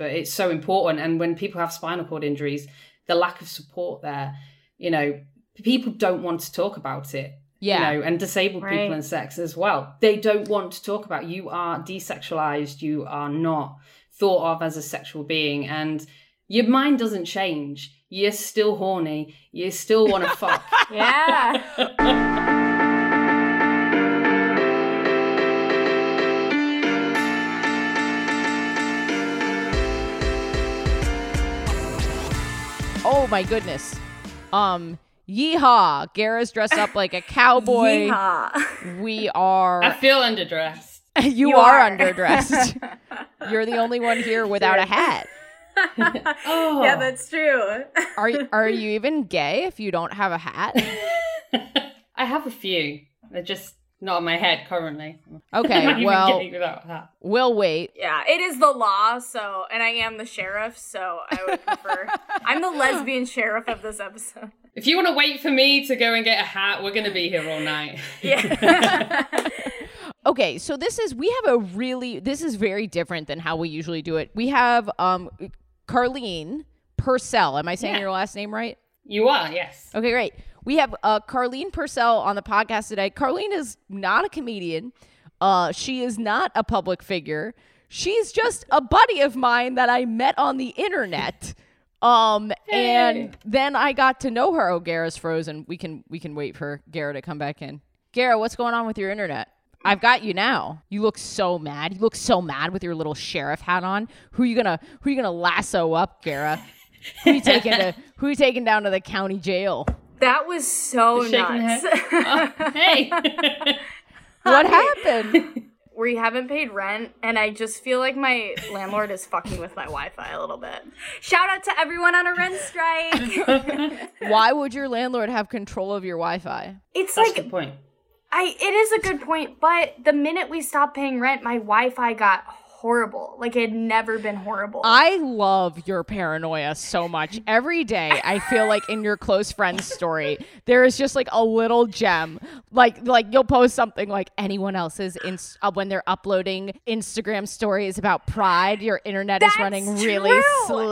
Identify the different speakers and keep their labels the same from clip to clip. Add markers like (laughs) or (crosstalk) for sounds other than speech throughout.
Speaker 1: but it's so important. And when people have spinal cord injuries, the lack of support there, you know, people don't want to talk about it.
Speaker 2: Yeah.
Speaker 1: You know, and disabled
Speaker 3: Right.
Speaker 1: people and sex as well. They don't want to talk about you are desexualized, you are not thought of as a sexual being and your mind doesn't change. You're still horny. You still want to (laughs) fuck.
Speaker 3: Yeah. (laughs)
Speaker 2: Oh my goodness. Um, yeehaw! Gara's dressed up like a cowboy. (laughs)
Speaker 3: Yeehaw.
Speaker 2: We are.
Speaker 1: I feel underdressed. (laughs)
Speaker 2: you,
Speaker 3: You
Speaker 2: are,
Speaker 3: are.
Speaker 2: underdressed. (laughs) You're the only one here without a hat.
Speaker 1: Oh.
Speaker 3: Yeah, that's true.
Speaker 2: Are are you even gay if you don't have a hat?
Speaker 1: I have a few. They're just not on my head currently.
Speaker 2: Okay, (laughs) well,
Speaker 1: gay without that.
Speaker 2: we'll wait.
Speaker 3: Yeah, it is the law, so and I am the sheriff, so I would prefer (laughs) I'm the lesbian sheriff of this episode.
Speaker 1: If you want to wait for me to go and get a hat, we're going to be here all night. (laughs)
Speaker 3: Yeah.
Speaker 2: Okay, so this is we have a really this is very different than how we usually do it. We have um Carlene Purcell. Am I saying
Speaker 1: Yeah.
Speaker 2: your last name right?
Speaker 1: you are, yes.
Speaker 2: Okay, great. We have uh, Carlene Purcell on the podcast today. Carlene is not a comedian. Uh, she is not a public figure. She's just a buddy of mine that I met on the internet. Um, and then I got to know her. Oh, Gara's frozen. We can we can wait for Gara to come back in. Gara, what's going on with your internet? I've got you now. You look so mad. You look so mad with your little sheriff hat on. Who you gonna who you gonna lasso up, Gara? Who you taking to who you taking down to the county jail?
Speaker 3: That was so
Speaker 1: Shaking
Speaker 3: nuts.
Speaker 1: Oh, (laughs) hey. (laughs)
Speaker 2: What happened?
Speaker 3: we haven't paid rent, and I just feel like my landlord is fucking with my Wi-Fi a little bit. Shout out to everyone on a rent strike. (laughs)
Speaker 2: Why would your landlord have control of your Wi-Fi?
Speaker 3: it's
Speaker 1: That's
Speaker 3: like
Speaker 1: a good point.
Speaker 3: I it is a good point, but the minute we stopped paying rent, my Wi-Fi got horrible. Like it had never been horrible.
Speaker 2: I love your paranoia so much. Every day, I feel like in your close friends story, there is just like a little gem. Like, like you'll post something like anyone else's ins- uh, when they're uploading Instagram stories about Pride. Your internet is running really
Speaker 3: true.
Speaker 2: slow.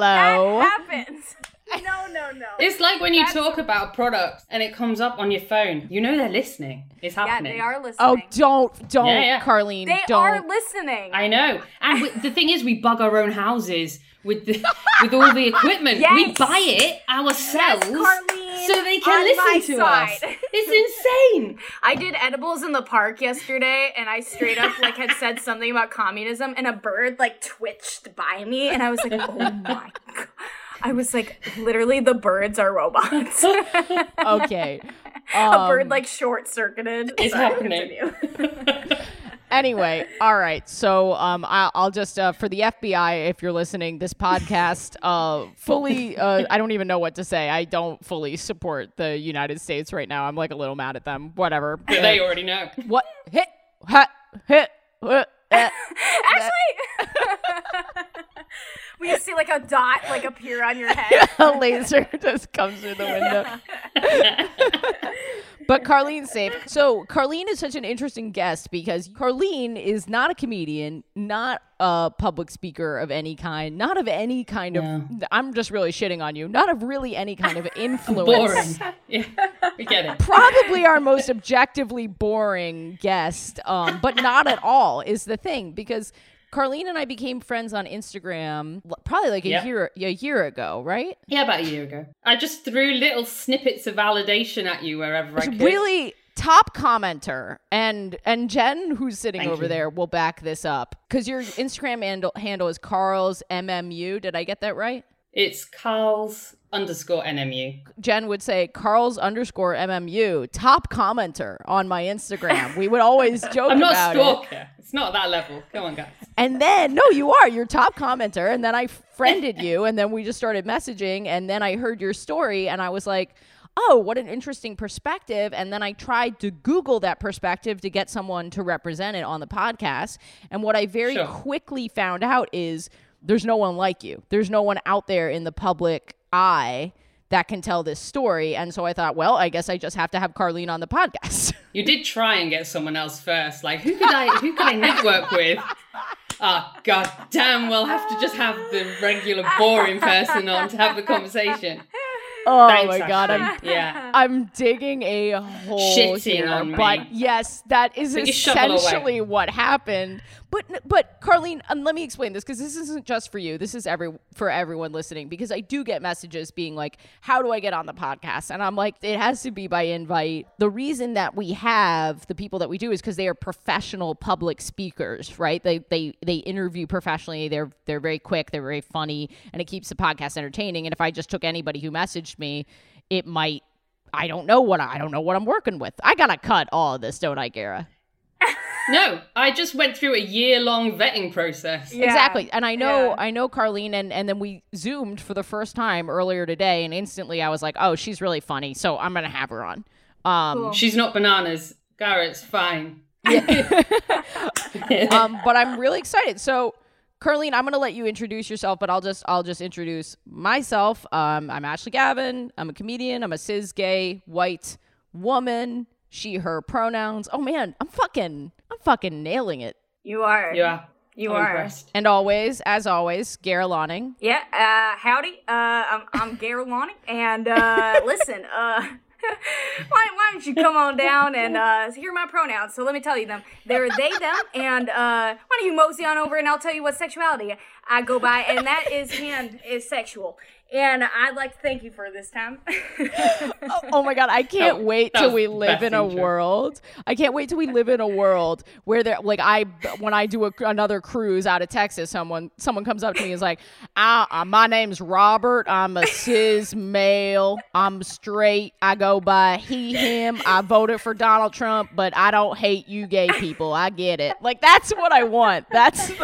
Speaker 3: That happens. (laughs) No, no, no.
Speaker 1: It's like when you
Speaker 3: That's-
Speaker 1: talk about products and it comes up on your phone. You know they're listening. It's happening.
Speaker 3: yeah,
Speaker 1: happening.
Speaker 3: they are listening.
Speaker 2: oh, don't, don't,
Speaker 1: Yeah, yeah.
Speaker 2: Carlene,
Speaker 3: They
Speaker 2: don't.
Speaker 3: are listening.
Speaker 1: I know. And we, the thing is, we bug our own houses with the, (laughs) with all the equipment. We buy it ourselves
Speaker 3: Carlene,
Speaker 1: so they can
Speaker 3: on
Speaker 1: listen to us. (laughs) It's insane.
Speaker 3: I did edibles in the park yesterday, and I straight up like had said something about communism, and a bird like twitched by me, and I was like, "Oh my god!" I was like, "Literally, the birds are robots." (laughs)
Speaker 2: okay. (laughs)
Speaker 3: a
Speaker 2: Um,
Speaker 3: bird like short circuited.
Speaker 1: It's happening. (laughs)
Speaker 2: anyway, all right. So um, I, I'll just uh, for the FBI, if you're listening, this podcast uh, fully. Uh, I don't even know what to say. I don't fully support the United States right now. I'm like a little mad at them. Whatever.
Speaker 1: they already know.
Speaker 2: what hit hit hit.
Speaker 3: Ashley, (laughs) we just see like a dot like appear on your head. (laughs)
Speaker 2: a laser (laughs) just comes through the window. but Carlene's safe. So Carlene is such an interesting guest because Carlene is not a comedian, not a public speaker of any kind, not of any kind of. I'm just really shitting on you. Not of really any kind of influence.
Speaker 1: Boring. Yeah, we get it.
Speaker 2: Probably our most objectively boring guest, um, but not at all is the thing because. Carlene and I became friends on Instagram probably like a
Speaker 1: Yep.
Speaker 2: year a year ago, right?
Speaker 1: Yeah, about a year ago. I just threw little snippets of validation at you wherever I could.
Speaker 2: really top commenter and and jen who's sitting
Speaker 1: Thank
Speaker 2: over
Speaker 1: you.
Speaker 2: there will back this up because your instagram handle, handle is carl's mmu did i get that right
Speaker 1: It's Carl's underscore NMU.
Speaker 2: jen would say carl's underscore mmu top commenter on my instagram we would always (laughs) joke about it.
Speaker 1: I'm not a
Speaker 2: about it.
Speaker 1: It's not that level. Come on, guys.
Speaker 2: And then no you are you're top commenter and then i friended (laughs) you and then we just started messaging and then i heard your story and i was like oh what an interesting perspective and then i tried to google that perspective to get someone to represent it on the podcast and what i very
Speaker 1: Sure.
Speaker 2: quickly found out is there's no one like you there's no one out there in the public eye that can tell this story and so i thought well i guess i just have to have carlene on the podcast
Speaker 1: You did try and get someone else first. Like, who could I who could I network with? (laughs) oh god damn, we'll have to just have the regular boring person on to have the conversation.
Speaker 2: Oh
Speaker 1: Thanks,
Speaker 2: my god, I'm
Speaker 1: yeah.
Speaker 2: I'm digging a hole
Speaker 1: Shitting
Speaker 2: here,
Speaker 1: on me.
Speaker 2: but yes, that is
Speaker 1: Put your shovel away.
Speaker 2: essentially what happened. But but Carlene, and let me explain this because this isn't just for you. This is every for everyone listening because I do get messages being like, "How do I get on the podcast?" And I'm like, it has to be by invite. The reason that we have the people that we do is because they are professional public speakers, right? They they they interview professionally. They're they're very quick. They're very funny, and it keeps the podcast entertaining. And if I just took anybody who messaged me, it might I don't know what I, I don't know what I'm working with. I gotta cut all of this, don't I, Gara?
Speaker 1: No, I just went through a year long vetting process.
Speaker 3: Yeah.
Speaker 2: Exactly. And I know
Speaker 3: Yeah.
Speaker 2: I know Carlene and and then we zoomed for the first time earlier today and instantly I was like, "Oh, she's really funny, so I'm going to have her on." Um
Speaker 3: Cool.
Speaker 1: She's not bananas. Garrett's fine. (laughs) (laughs)
Speaker 2: um but I'm really excited. So Carlene, I'm going to let you introduce yourself, but I'll just I'll just introduce myself. Um I'm Ashley Gavin. I'm a comedian. I'm a cis gay white woman. She her pronouns. Oh man, I'm fucking I'm fucking nailing it.
Speaker 3: You are.
Speaker 1: Yeah.
Speaker 3: You
Speaker 1: I'm
Speaker 3: are.
Speaker 1: impressed.
Speaker 2: And always, as always, Gara Lonning.
Speaker 3: Yeah, uh, howdy. Uh, I'm, I'm Gary Lonnie, and uh, (laughs) listen, uh, (laughs) why, why don't you come on down and uh, hear my pronouns? So let me tell you them. They're they, them, and uh, why don't you mosey on over and I'll tell you what sexuality I go by, and that is hand is sexual. And I'd like to thank you for this time. (laughs)
Speaker 2: Oh, oh my god, I can't wait till we live in a
Speaker 1: intro.
Speaker 2: world. I can't wait till we live in a world where there, like I, when I do a, another cruise out of Texas, someone someone comes up to me and is like, ah, uh, "My name's Robert. I'm a cis male. I'm straight. I go by he him. I voted for Donald Trump, but I don't hate you gay people. I get it. Like that's what I want. That's (laughs)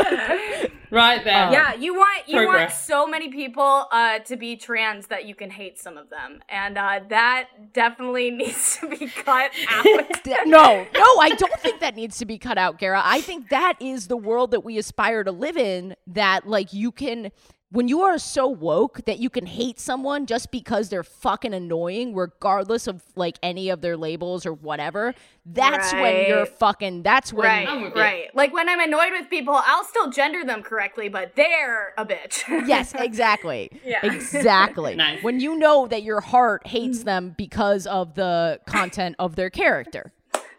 Speaker 1: Right there.
Speaker 3: Yeah, you want you want so many people uh, to be trans that you can hate some of them, and uh, that definitely (laughs) needs to be cut (laughs) out. (laughs)
Speaker 2: No, no, I don't think that needs to be cut out, Gara. I think that is the world that we aspire to live in. That like you can, when you are so woke that you can hate someone just because they're fucking annoying, regardless of like any of their labels or whatever. That's when you're fucking. That's when.
Speaker 3: right,
Speaker 1: I'm
Speaker 3: right. Like when I'm annoyed with people, I'll still gender them correctly, but they're a bitch. (laughs)
Speaker 2: Yes, exactly.
Speaker 3: Yeah.
Speaker 2: Exactly. (laughs)
Speaker 1: Nice.
Speaker 2: When you know that your heart hates them because of the content of their character.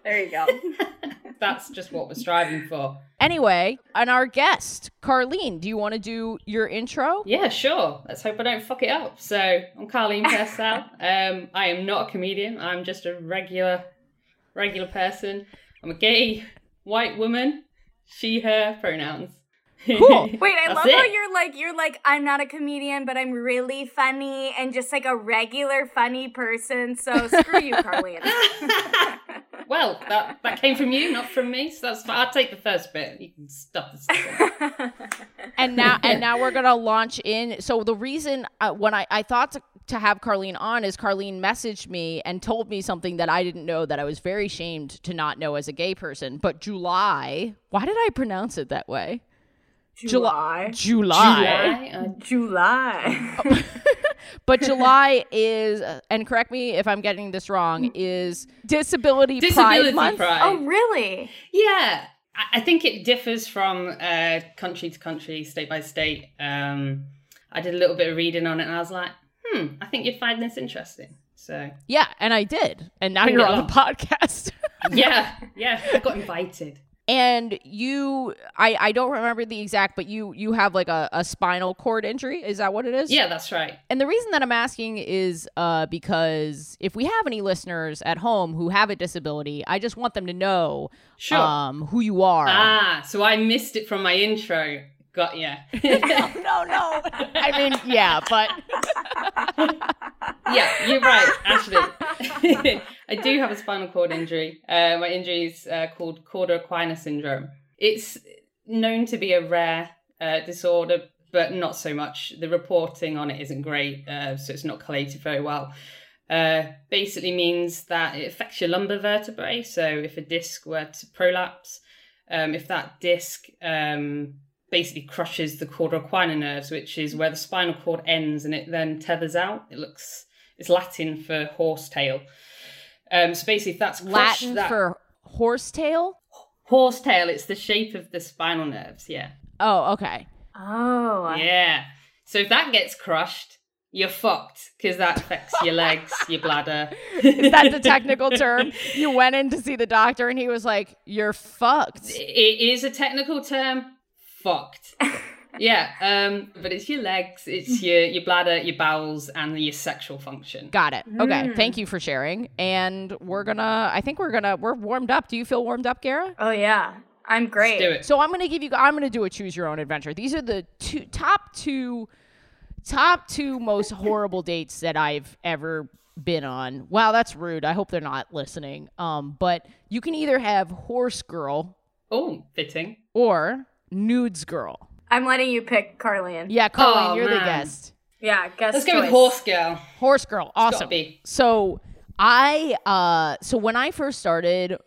Speaker 3: there you go. (laughs)
Speaker 1: That's just what we're striving for.
Speaker 2: Anyway, and our guest, Carlene, do you want to do your intro?
Speaker 1: Yeah, sure. Let's hope I don't fuck it up. So, I'm Carlene Purcell. (laughs) um, I am not a comedian. I'm just a regular, regular person. I'm a gay white woman. She, her pronouns.
Speaker 2: Cool. (laughs)
Speaker 3: Wait, I
Speaker 1: That's
Speaker 3: love how you're like you're like I'm not a comedian, but I'm really funny and just like a regular funny person. So screw you, (laughs) Carlene.
Speaker 1: Well, that that came from you, not from me. So that's fine. I'll take the first bit. You can stuff the second. (laughs)
Speaker 2: and now and now we're gonna launch in so the reason uh, when i, I thought to, to have carlene on is carlene messaged me and told me something that i didn't know that i was very ashamed to not know as a gay person but july why did i pronounce it that way
Speaker 3: July.
Speaker 2: july
Speaker 1: July. uh,
Speaker 3: July. (laughs) (laughs)
Speaker 2: But (laughs) july is and correct me if i'm getting this wrong is disability,
Speaker 1: Disability
Speaker 2: pride month
Speaker 1: Pride.
Speaker 3: oh, really?
Speaker 1: Yeah, I- I think it differs from uh, country to country, state by state. Um, I did a little bit of reading on it, and I was like, hmm, I think you'd find this interesting. So
Speaker 2: yeah and i did and now
Speaker 1: Bring
Speaker 2: you're on
Speaker 1: on.
Speaker 2: the (laughs) podcast
Speaker 1: yeah, (laughs) yeah, I got invited.
Speaker 2: And you i i don't remember the exact but you you have like a, a spinal cord injury is that what it is
Speaker 1: Yeah, that's right.
Speaker 2: and the reason that i'm asking is uh because if we have any listeners at home who have a disability i just want them to know
Speaker 1: Sure.
Speaker 2: um who you are
Speaker 1: ah, so I missed it from my intro. Got ya. (laughs)
Speaker 2: no no i mean yeah but (laughs)
Speaker 1: yeah, you're right, Ashley. (laughs) I do have a spinal cord injury. Uh, my injury is uh, called Cauda-Equina syndrome. It's known to be a rare uh, disorder, but not so much. The reporting on it isn't great, uh, so it's not collated very well. Uh, basically means that it affects your lumbar vertebrae. So if a disc were to prolapse, um, if that disc um, basically crushes the cauda-equina nerves, which is where the spinal cord ends, and it then tethers out. It looks it's Latin for horsetail. Um, so basically, if that's crushed,
Speaker 2: latin
Speaker 1: that
Speaker 2: for horsetail
Speaker 1: horsetail, it's the shape of the spinal nerves. Yeah.
Speaker 2: Oh, okay.
Speaker 3: Oh.
Speaker 1: Yeah. So if that gets crushed, you're fucked because that affects your legs, your bladder. (laughs)
Speaker 2: Is that the technical (laughs) term? You went in to see the doctor and he was like, You're fucked.
Speaker 1: It is a technical term. Fucked. (laughs) yeah. Um. But it's your legs, it's your your bladder, your bowels, and your sexual function.
Speaker 2: Got it. Okay.
Speaker 3: Mm.
Speaker 2: Thank you for sharing. And we're gonna I think we're gonna we're warmed up. Do you feel warmed up, Gara?
Speaker 3: Oh yeah. I'm great.
Speaker 1: Let's do it.
Speaker 2: So I'm gonna give you I'm gonna do a choose your own adventure. These are the two top two top two most horrible dates that I've ever been on. Wow, that's rude. I hope they're not listening. Um, but you can either have horse girl
Speaker 1: Oh, fitting.
Speaker 2: or nudes girl.
Speaker 3: I'm letting you pick Carlene.
Speaker 2: Yeah, Colleen,
Speaker 1: Oh,
Speaker 2: you're the guest.
Speaker 3: Yeah, guest.
Speaker 1: Let's go with horse girl.
Speaker 2: Horse girl, awesome.
Speaker 1: be.
Speaker 2: So I uh so when I first started,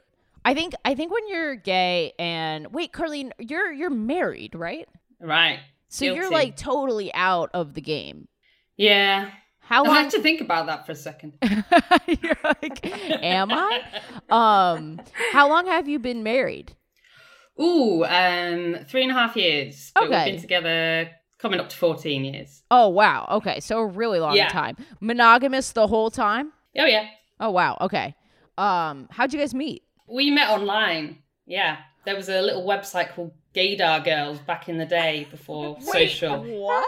Speaker 2: I think I think when you're gay and wait, Carlene, you're you're married, right?
Speaker 1: Right.
Speaker 2: So you're like totally out of the game.
Speaker 1: Yeah.
Speaker 2: How long...
Speaker 1: I
Speaker 2: long
Speaker 1: had to think about that for a second. (laughs)
Speaker 2: you're like, am I? (laughs) Um, how long have you been married?
Speaker 1: Ooh, um, three and a half years. But
Speaker 2: Okay.
Speaker 1: We've been together coming up to 14 years.
Speaker 2: Oh wow. Okay, so a really long
Speaker 1: Yeah.
Speaker 2: time. Monogamous the whole time?
Speaker 1: Oh, yeah.
Speaker 2: Oh wow. Okay. Um, how'd you guys meet?
Speaker 1: We met online. Yeah. There was a little website called Gaydar Girls back in the day before (laughs) social.
Speaker 2: What?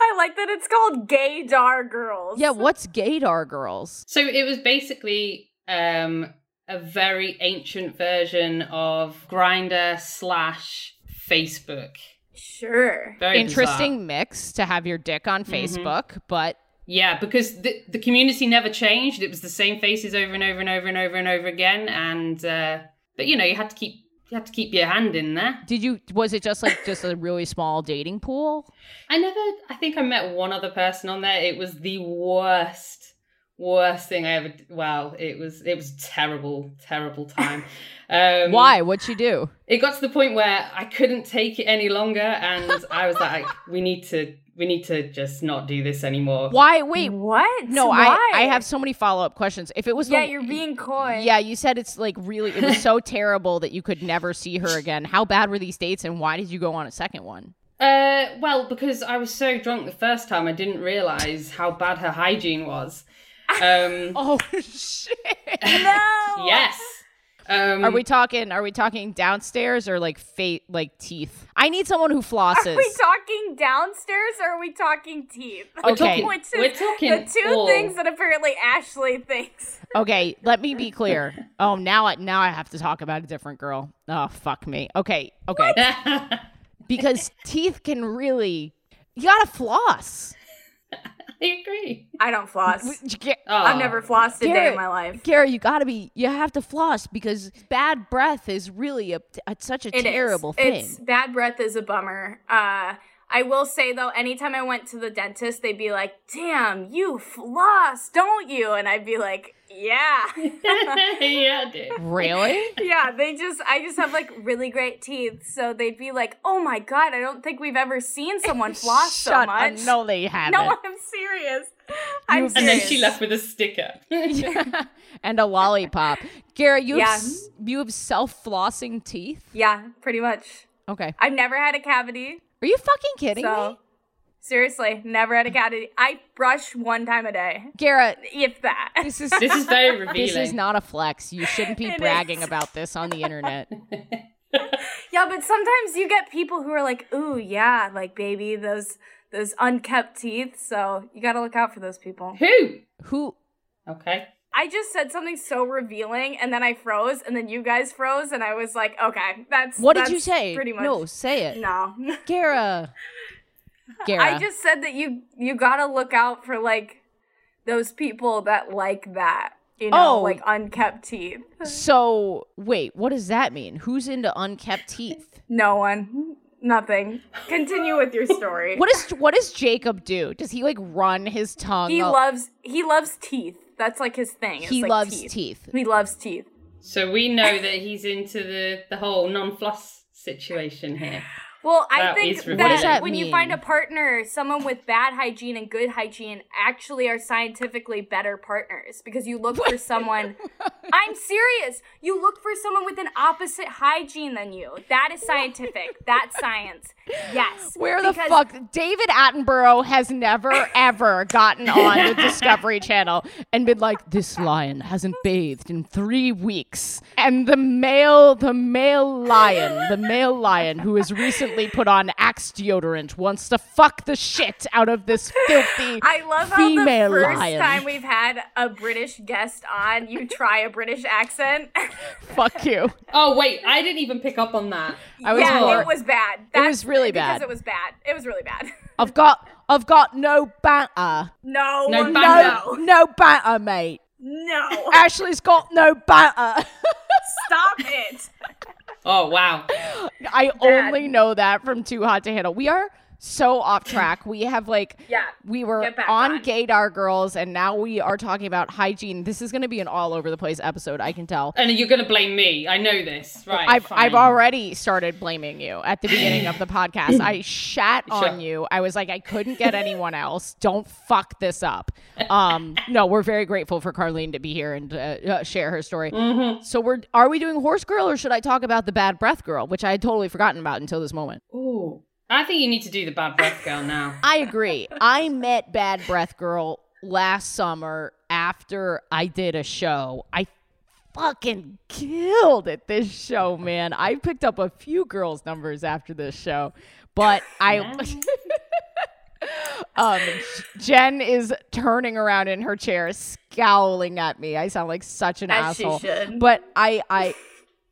Speaker 3: I like that it's called Gaydar Girls.
Speaker 2: Yeah, what's gaydar girls?
Speaker 1: So it was basically um, a very ancient version of Grindr slash Facebook.
Speaker 3: Sure.
Speaker 1: Very
Speaker 2: Interesting
Speaker 1: bizarre.
Speaker 2: mix to have your dick on
Speaker 1: Mhm.
Speaker 2: Facebook, but
Speaker 1: Yeah, because the the community never changed. It was the same faces over and over and over and over and over again. And uh, but you know, you had to keep you had to keep your hand in there.
Speaker 2: did you was it just like just a really small dating pool?
Speaker 1: I never. I think I met one other person on there. It was the worst, worst thing I ever. d- Well, it was. It was a terrible, terrible time. (laughs) Um,
Speaker 2: Why? What'd you do?
Speaker 1: It got to the point where I couldn't take it any longer, and (laughs) I was like, "We need to. We need to just not do this anymore."
Speaker 2: Why? Wait.
Speaker 3: what?
Speaker 2: No,
Speaker 3: Why?
Speaker 2: I I have so many follow up questions. If it was
Speaker 3: Yeah,
Speaker 2: the,
Speaker 3: you're being coy.
Speaker 2: Yeah, you said it's like really it was (laughs) so terrible that you could never see her again. How bad were these dates and why did you go on a second one?
Speaker 1: Uh, well, because I was so drunk the first time, I didn't realize how bad her hygiene was. Um, (laughs)
Speaker 2: Oh shit. (laughs)
Speaker 3: No.
Speaker 1: yes. Um,
Speaker 2: Are we talking are we talking downstairs or like fate like teeth? I need someone who flosses.
Speaker 3: Are we talking downstairs or are we talking teeth?
Speaker 2: Okay.
Speaker 3: Which is
Speaker 1: we're talking
Speaker 3: the two
Speaker 1: all.
Speaker 3: things that apparently Ashley thinks.
Speaker 2: okay, let me be clear. (laughs) Oh, now I now I have to talk about a different girl. Oh, fuck me. Okay. Okay. Because teeth can really you got to floss.
Speaker 1: I agree.
Speaker 3: I don't floss.
Speaker 1: Oh,
Speaker 3: I've never flossed a day in my life.
Speaker 2: Gary, you gotta be. You have to floss because bad breath is really a, a such a
Speaker 3: It is.
Speaker 2: terrible thing.
Speaker 3: It's bad breath is a bummer. Uh, I will say though, anytime I went to the dentist, they'd be like, "Damn, you floss, don't you?" And I'd be like, "Yeah, (laughs)
Speaker 1: yeah, dude.
Speaker 2: Really?
Speaker 3: yeah." They just, I just have like really great teeth, so they'd be like, "Oh my god, I don't think we've ever seen someone (laughs) floss so
Speaker 2: Shut
Speaker 3: much."
Speaker 2: up. No, they haven't.
Speaker 3: no, I'm serious. I'm
Speaker 2: You've-
Speaker 1: And then she left with a sticker. (laughs)
Speaker 2: and a lollipop. Gary, you have,
Speaker 3: Yeah.
Speaker 2: s- you have self flossing teeth.
Speaker 3: Yeah, pretty much.
Speaker 2: Okay.
Speaker 3: I've never had a cavity,
Speaker 2: Are you fucking kidding
Speaker 3: so
Speaker 2: me?
Speaker 3: seriously, never had a cavity. I brush one time a day,
Speaker 2: Garrett,
Speaker 3: if that.
Speaker 2: this is (laughs)
Speaker 1: this is very revealing. (laughs)
Speaker 2: this is not a flex. You shouldn't be
Speaker 3: It
Speaker 2: bragging
Speaker 3: is.
Speaker 2: about this on the internet. (laughs)
Speaker 3: Yeah, but sometimes you get people who are like, "Ooh, yeah, like baby, those those unkept teeth." So you got to look out for those people.
Speaker 1: Who?
Speaker 2: Who?
Speaker 1: Okay.
Speaker 3: I just said something so revealing, and then I froze, and then you guys froze, and I was like, "Okay, that's
Speaker 2: What did you say?
Speaker 3: Pretty much.
Speaker 2: No, say it.
Speaker 3: no. (laughs)
Speaker 2: Gara. Gara.
Speaker 3: I just said that you you got to look out for like those people that like that. You know,
Speaker 2: Oh.
Speaker 3: like unkept teeth. (laughs)
Speaker 2: So wait, what does that mean? Who's into unkept teeth?
Speaker 3: No one. Nothing. Continue with your story. (laughs)
Speaker 2: What does what does Jacob do? Does he like run his tongue?
Speaker 3: he
Speaker 2: up-
Speaker 3: loves he loves teeth. That's like his thing. It's
Speaker 2: he
Speaker 3: like
Speaker 2: loves
Speaker 3: teeth.
Speaker 2: teeth.
Speaker 3: He loves teeth.
Speaker 1: So we know that he's into the the whole non-floss situation here.
Speaker 3: Well, I
Speaker 1: That
Speaker 3: think that,
Speaker 1: ridiculous. What does
Speaker 2: that
Speaker 3: when you find a partner, someone with bad hygiene and good hygiene actually are scientifically better partners because you look for someone. (laughs) I'm serious. You look for someone with an opposite hygiene than you. That is scientific. That's science. Yes.
Speaker 2: Where the fuck? David Attenborough has never ever gotten on the Discovery Channel and been like, "This lion hasn't bathed in three weeks," and the male, the male lion, the male lion who has recently put on Axe deodorant wants to fuck the shit out of this filthy
Speaker 3: I love how the
Speaker 2: female
Speaker 3: first
Speaker 2: lion.
Speaker 3: time we've had a British guest on, you try a British accent.
Speaker 2: Fuck you.
Speaker 1: Oh wait, I didn't even pick up on that.
Speaker 2: I was
Speaker 3: yeah,
Speaker 2: more.
Speaker 3: it was bad.
Speaker 2: was really bad because.
Speaker 3: It was bad. It was really bad. (laughs)
Speaker 2: I've got, I've got no banter.
Speaker 3: No,
Speaker 1: No
Speaker 3: no,
Speaker 1: banter.
Speaker 3: no,
Speaker 2: No banter, mate.
Speaker 3: no. (laughs)
Speaker 2: Ashley's got no banter. (laughs)
Speaker 3: Stop it.
Speaker 1: Oh wow.
Speaker 2: I only know that from Too Hot to Handle. We are so off track. We have like
Speaker 3: Yeah,
Speaker 2: we were on,
Speaker 3: on.
Speaker 2: Gaydar Girls and now we are talking about hygiene. This is going to be an all over the place episode, I can tell.
Speaker 1: And you're gonna blame me. I know this. Right.
Speaker 2: I've,
Speaker 1: fine.
Speaker 2: I've already started blaming you at the beginning of the podcast. I (laughs) shat on
Speaker 1: Sure.
Speaker 2: you. I was like, I couldn't get anyone else. Don't fuck this up. Um, no, we're very grateful for Carlene to be here and uh, uh, share her story.
Speaker 1: Mm-hmm.
Speaker 2: So we're are we doing horse girl or should I talk about the bad breath girl, which I had totally forgotten about until this moment.
Speaker 1: Ooh. I think you need to do the bad breath girl now. (laughs)
Speaker 2: I agree. I met Bad Breath Girl last summer after I did a show. I fucking killed at this show, man. I picked up a few girls' numbers after this show, but I. (laughs) um, Jen is turning around in her chair, scowling at me. I sound like such an
Speaker 3: As
Speaker 2: asshole.
Speaker 3: should.
Speaker 2: But I, I,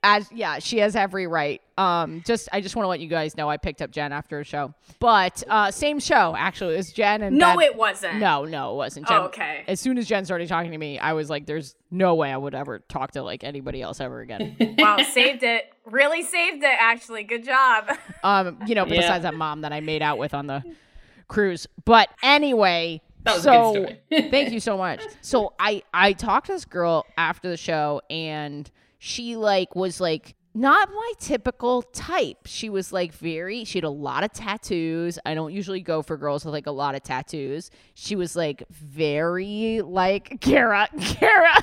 Speaker 2: as yeah, she has every right. Um, just I just want to let you guys know I picked up Jen after a show, but uh, same show actually. It was Jen and
Speaker 3: No,
Speaker 2: Bad-
Speaker 3: it wasn't.
Speaker 2: no, no, it wasn't. Jen,
Speaker 3: Oh, okay.
Speaker 2: As soon as Jen started talking to me, I was like, "There's no way I would ever talk to like anybody else ever again." (laughs)
Speaker 3: Wow, saved it. Really saved it, actually. Good job. (laughs)
Speaker 2: um, you know,
Speaker 1: Yeah.
Speaker 2: besides that mom that I made out with on the cruise. But anyway,
Speaker 1: That was a
Speaker 2: so
Speaker 1: good story.
Speaker 2: thank you so much. So I I talked to this girl after the show, and she like was like not my typical type. She was like very. She had a lot of tattoos. I don't usually go for girls with like a lot of tattoos. She was like very like (laughs) Kara. Kara.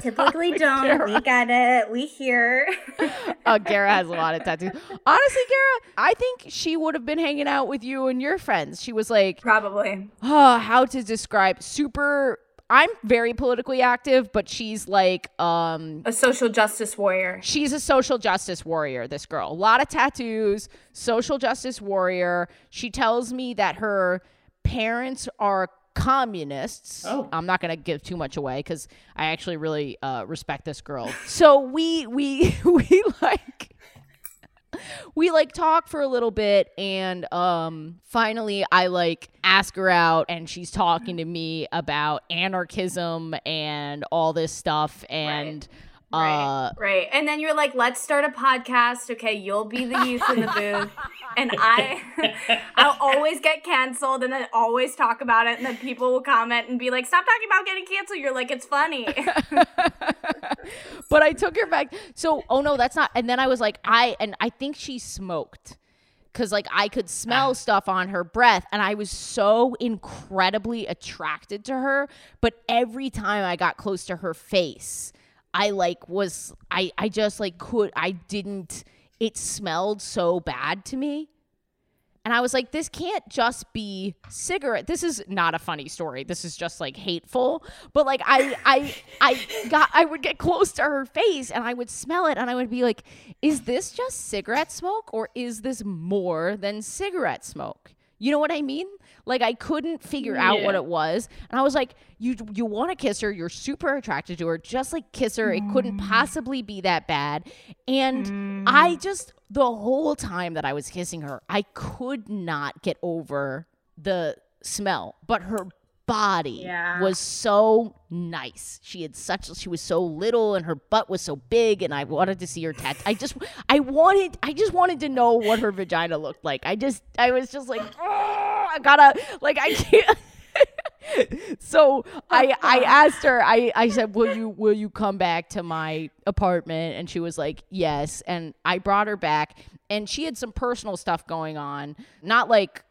Speaker 3: Typically
Speaker 2: don't. Kara. We
Speaker 3: get it. We hear. (laughs)
Speaker 2: uh, Gara has a lot of tattoos. Honestly, Gara, I think she would have been hanging out with you and your friends. She was like,
Speaker 3: Probably.
Speaker 2: oh, (sighs) how to describe super. I'm very politically active, but she's like, um,
Speaker 3: A social justice warrior.
Speaker 2: she's a social justice warrior. This girl, a lot of tattoos, social justice warrior. She tells me that her parents are communists.
Speaker 1: Oh.
Speaker 2: I'm not gonna give too much away because I actually really uh, respect this girl. So we we (laughs) we like we like talk for a little bit and um finally I like ask her out and she's talking to me about anarchism and all this stuff and uh
Speaker 3: Right, uh, right. And then you're like, let's start a podcast. Okay, you'll be the youth in the booth. And I (laughs) I'll always get canceled and then always talk about it. And then people will comment and be like, stop talking about getting canceled. You're like, it's funny. (laughs)
Speaker 2: but I took her back. So, oh no, that's not. And then I was like, I and I think she smoked because like I could smell ah. stuff on her breath, and I was so incredibly attracted to her. But every time I got close to her face, I like was I I just like could I didn't. It smelled so bad to me. And I was like, this can't just be cigarette. This is not a funny story. This is just like hateful. But like I I I got I would get close to her face and I would smell it and I would be like, is this just cigarette smoke or is this more than cigarette smoke? You know what I mean? Like I couldn't figure out what it was. And I was like, you you want to kiss her, you're super attracted to her, just like kiss her. It couldn't mm. possibly be that bad. And I mm. just the whole time that I was kissing her, I could not get over the smell, but her body
Speaker 3: Yeah.
Speaker 2: was so nice. She had such she was so little and her butt was so big and I wanted to see her tat. I just I wanted I just wanted to know what her vagina looked like. I just I was just like "Oh, (laughs) I gotta like I can't (laughs) so I I (laughs) asked her I I said will you will you come back to my apartment? And she was like yes. And I brought her back and she had some personal stuff going on not like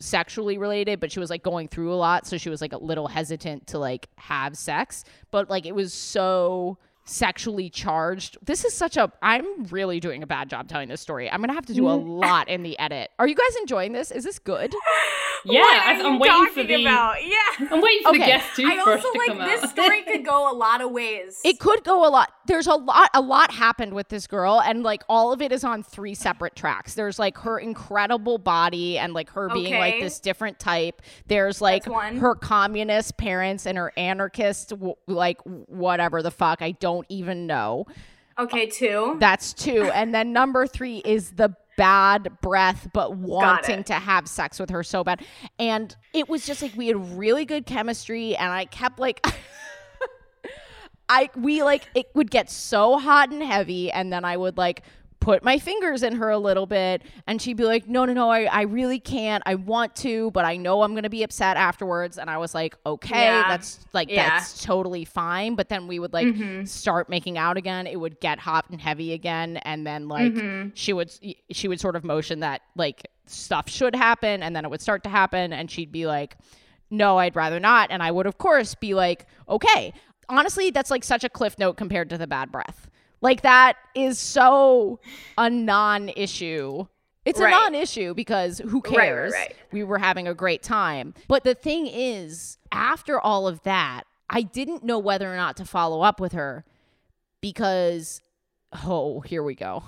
Speaker 2: sexually related but she was like going through a lot so she was like a little hesitant to like have sex but like it was so sexually charged. This is such a I'm really doing a bad job telling this story. I'm going to have to do a mm. lot in the edit. Are you guys enjoying this? Is this good? (laughs)
Speaker 1: Yeah,
Speaker 3: What
Speaker 1: I,
Speaker 3: are
Speaker 1: I'm
Speaker 3: you
Speaker 1: waiting for
Speaker 3: talking
Speaker 1: the.
Speaker 3: about? Yeah. (laughs)
Speaker 1: I'm waiting for
Speaker 2: Okay.
Speaker 1: the guest
Speaker 3: I
Speaker 1: toothbrush
Speaker 3: also
Speaker 1: to
Speaker 3: like
Speaker 1: come
Speaker 3: this
Speaker 1: out.
Speaker 3: story could go a lot of ways.
Speaker 2: It could go a lot. There's a lot a lot happened with this girl and like all of it is on three separate tracks. There's like her incredible body and like her being like this different type. There's like
Speaker 3: one.
Speaker 2: her communist parents and her anarchist like whatever the fuck. I don't even know.
Speaker 3: okay, two.
Speaker 2: That's two. And then number three is the bad breath, but wanting to have sex with her so bad. And it was just like we had really good chemistry, and I kept like. (laughs) I we like it would get so hot and heavy and then I would like put my fingers in her a little bit and she'd be like no no no I, I really can't. I want to but I know I'm gonna be upset afterwards. And I was like okay
Speaker 3: Yeah.
Speaker 2: that's like
Speaker 3: Yeah.
Speaker 2: that's totally fine. But then we would like mm-hmm. start making out again. It would get hot and heavy again and then like mm-hmm. she would she would sort of motion that like stuff should happen and then it would start to happen and she'd be like no i'd rather not. And i would of course be like okay. Honestly that's like such a cliff note compared to the bad breath like that is so a non-issue it's a non-issue because who
Speaker 3: Right, right,
Speaker 2: cares
Speaker 3: right.
Speaker 2: we were having a great time but the thing is after all of that i didn't know whether or not to follow up with her because oh here we go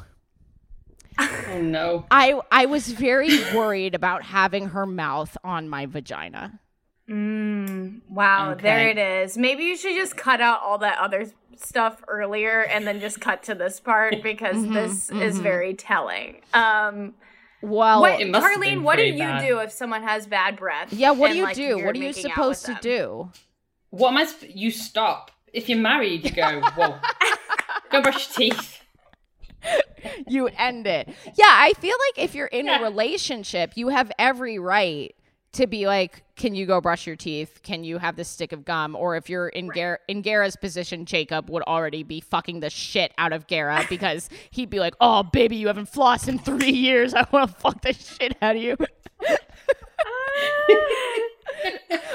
Speaker 1: oh no.
Speaker 2: I I was very worried about having her mouth on my vagina.
Speaker 3: Mm, wow,
Speaker 1: Okay.
Speaker 3: there it is. Maybe you should just cut out all that other stuff earlier and then just cut to this part (laughs) because
Speaker 2: Mm-hmm,
Speaker 3: this is very telling. Um,
Speaker 2: Well,
Speaker 3: what,
Speaker 1: It must
Speaker 3: Carlene, what do you
Speaker 1: bad.
Speaker 3: do if someone has bad breath?
Speaker 2: yeah, what
Speaker 3: and,
Speaker 2: do you
Speaker 3: like,
Speaker 2: do? What are you supposed to
Speaker 3: them?
Speaker 2: do?
Speaker 1: What am I? Sp- you stop. If you're married, you go. Whoa. (laughs) go brush your teeth.
Speaker 2: You end it. Yeah, I feel like if you're in
Speaker 1: Yeah.
Speaker 2: a relationship, you have every right to be like, "Can you go brush your teeth? Can you have this stick of gum?" Or if you're in Gar- in Gara's position, Jacob would already be fucking the shit out of Gara (laughs) because he'd be like, "Oh, baby, you haven't flossed in three years. (laughs) I want to fuck the shit out of you." (laughs)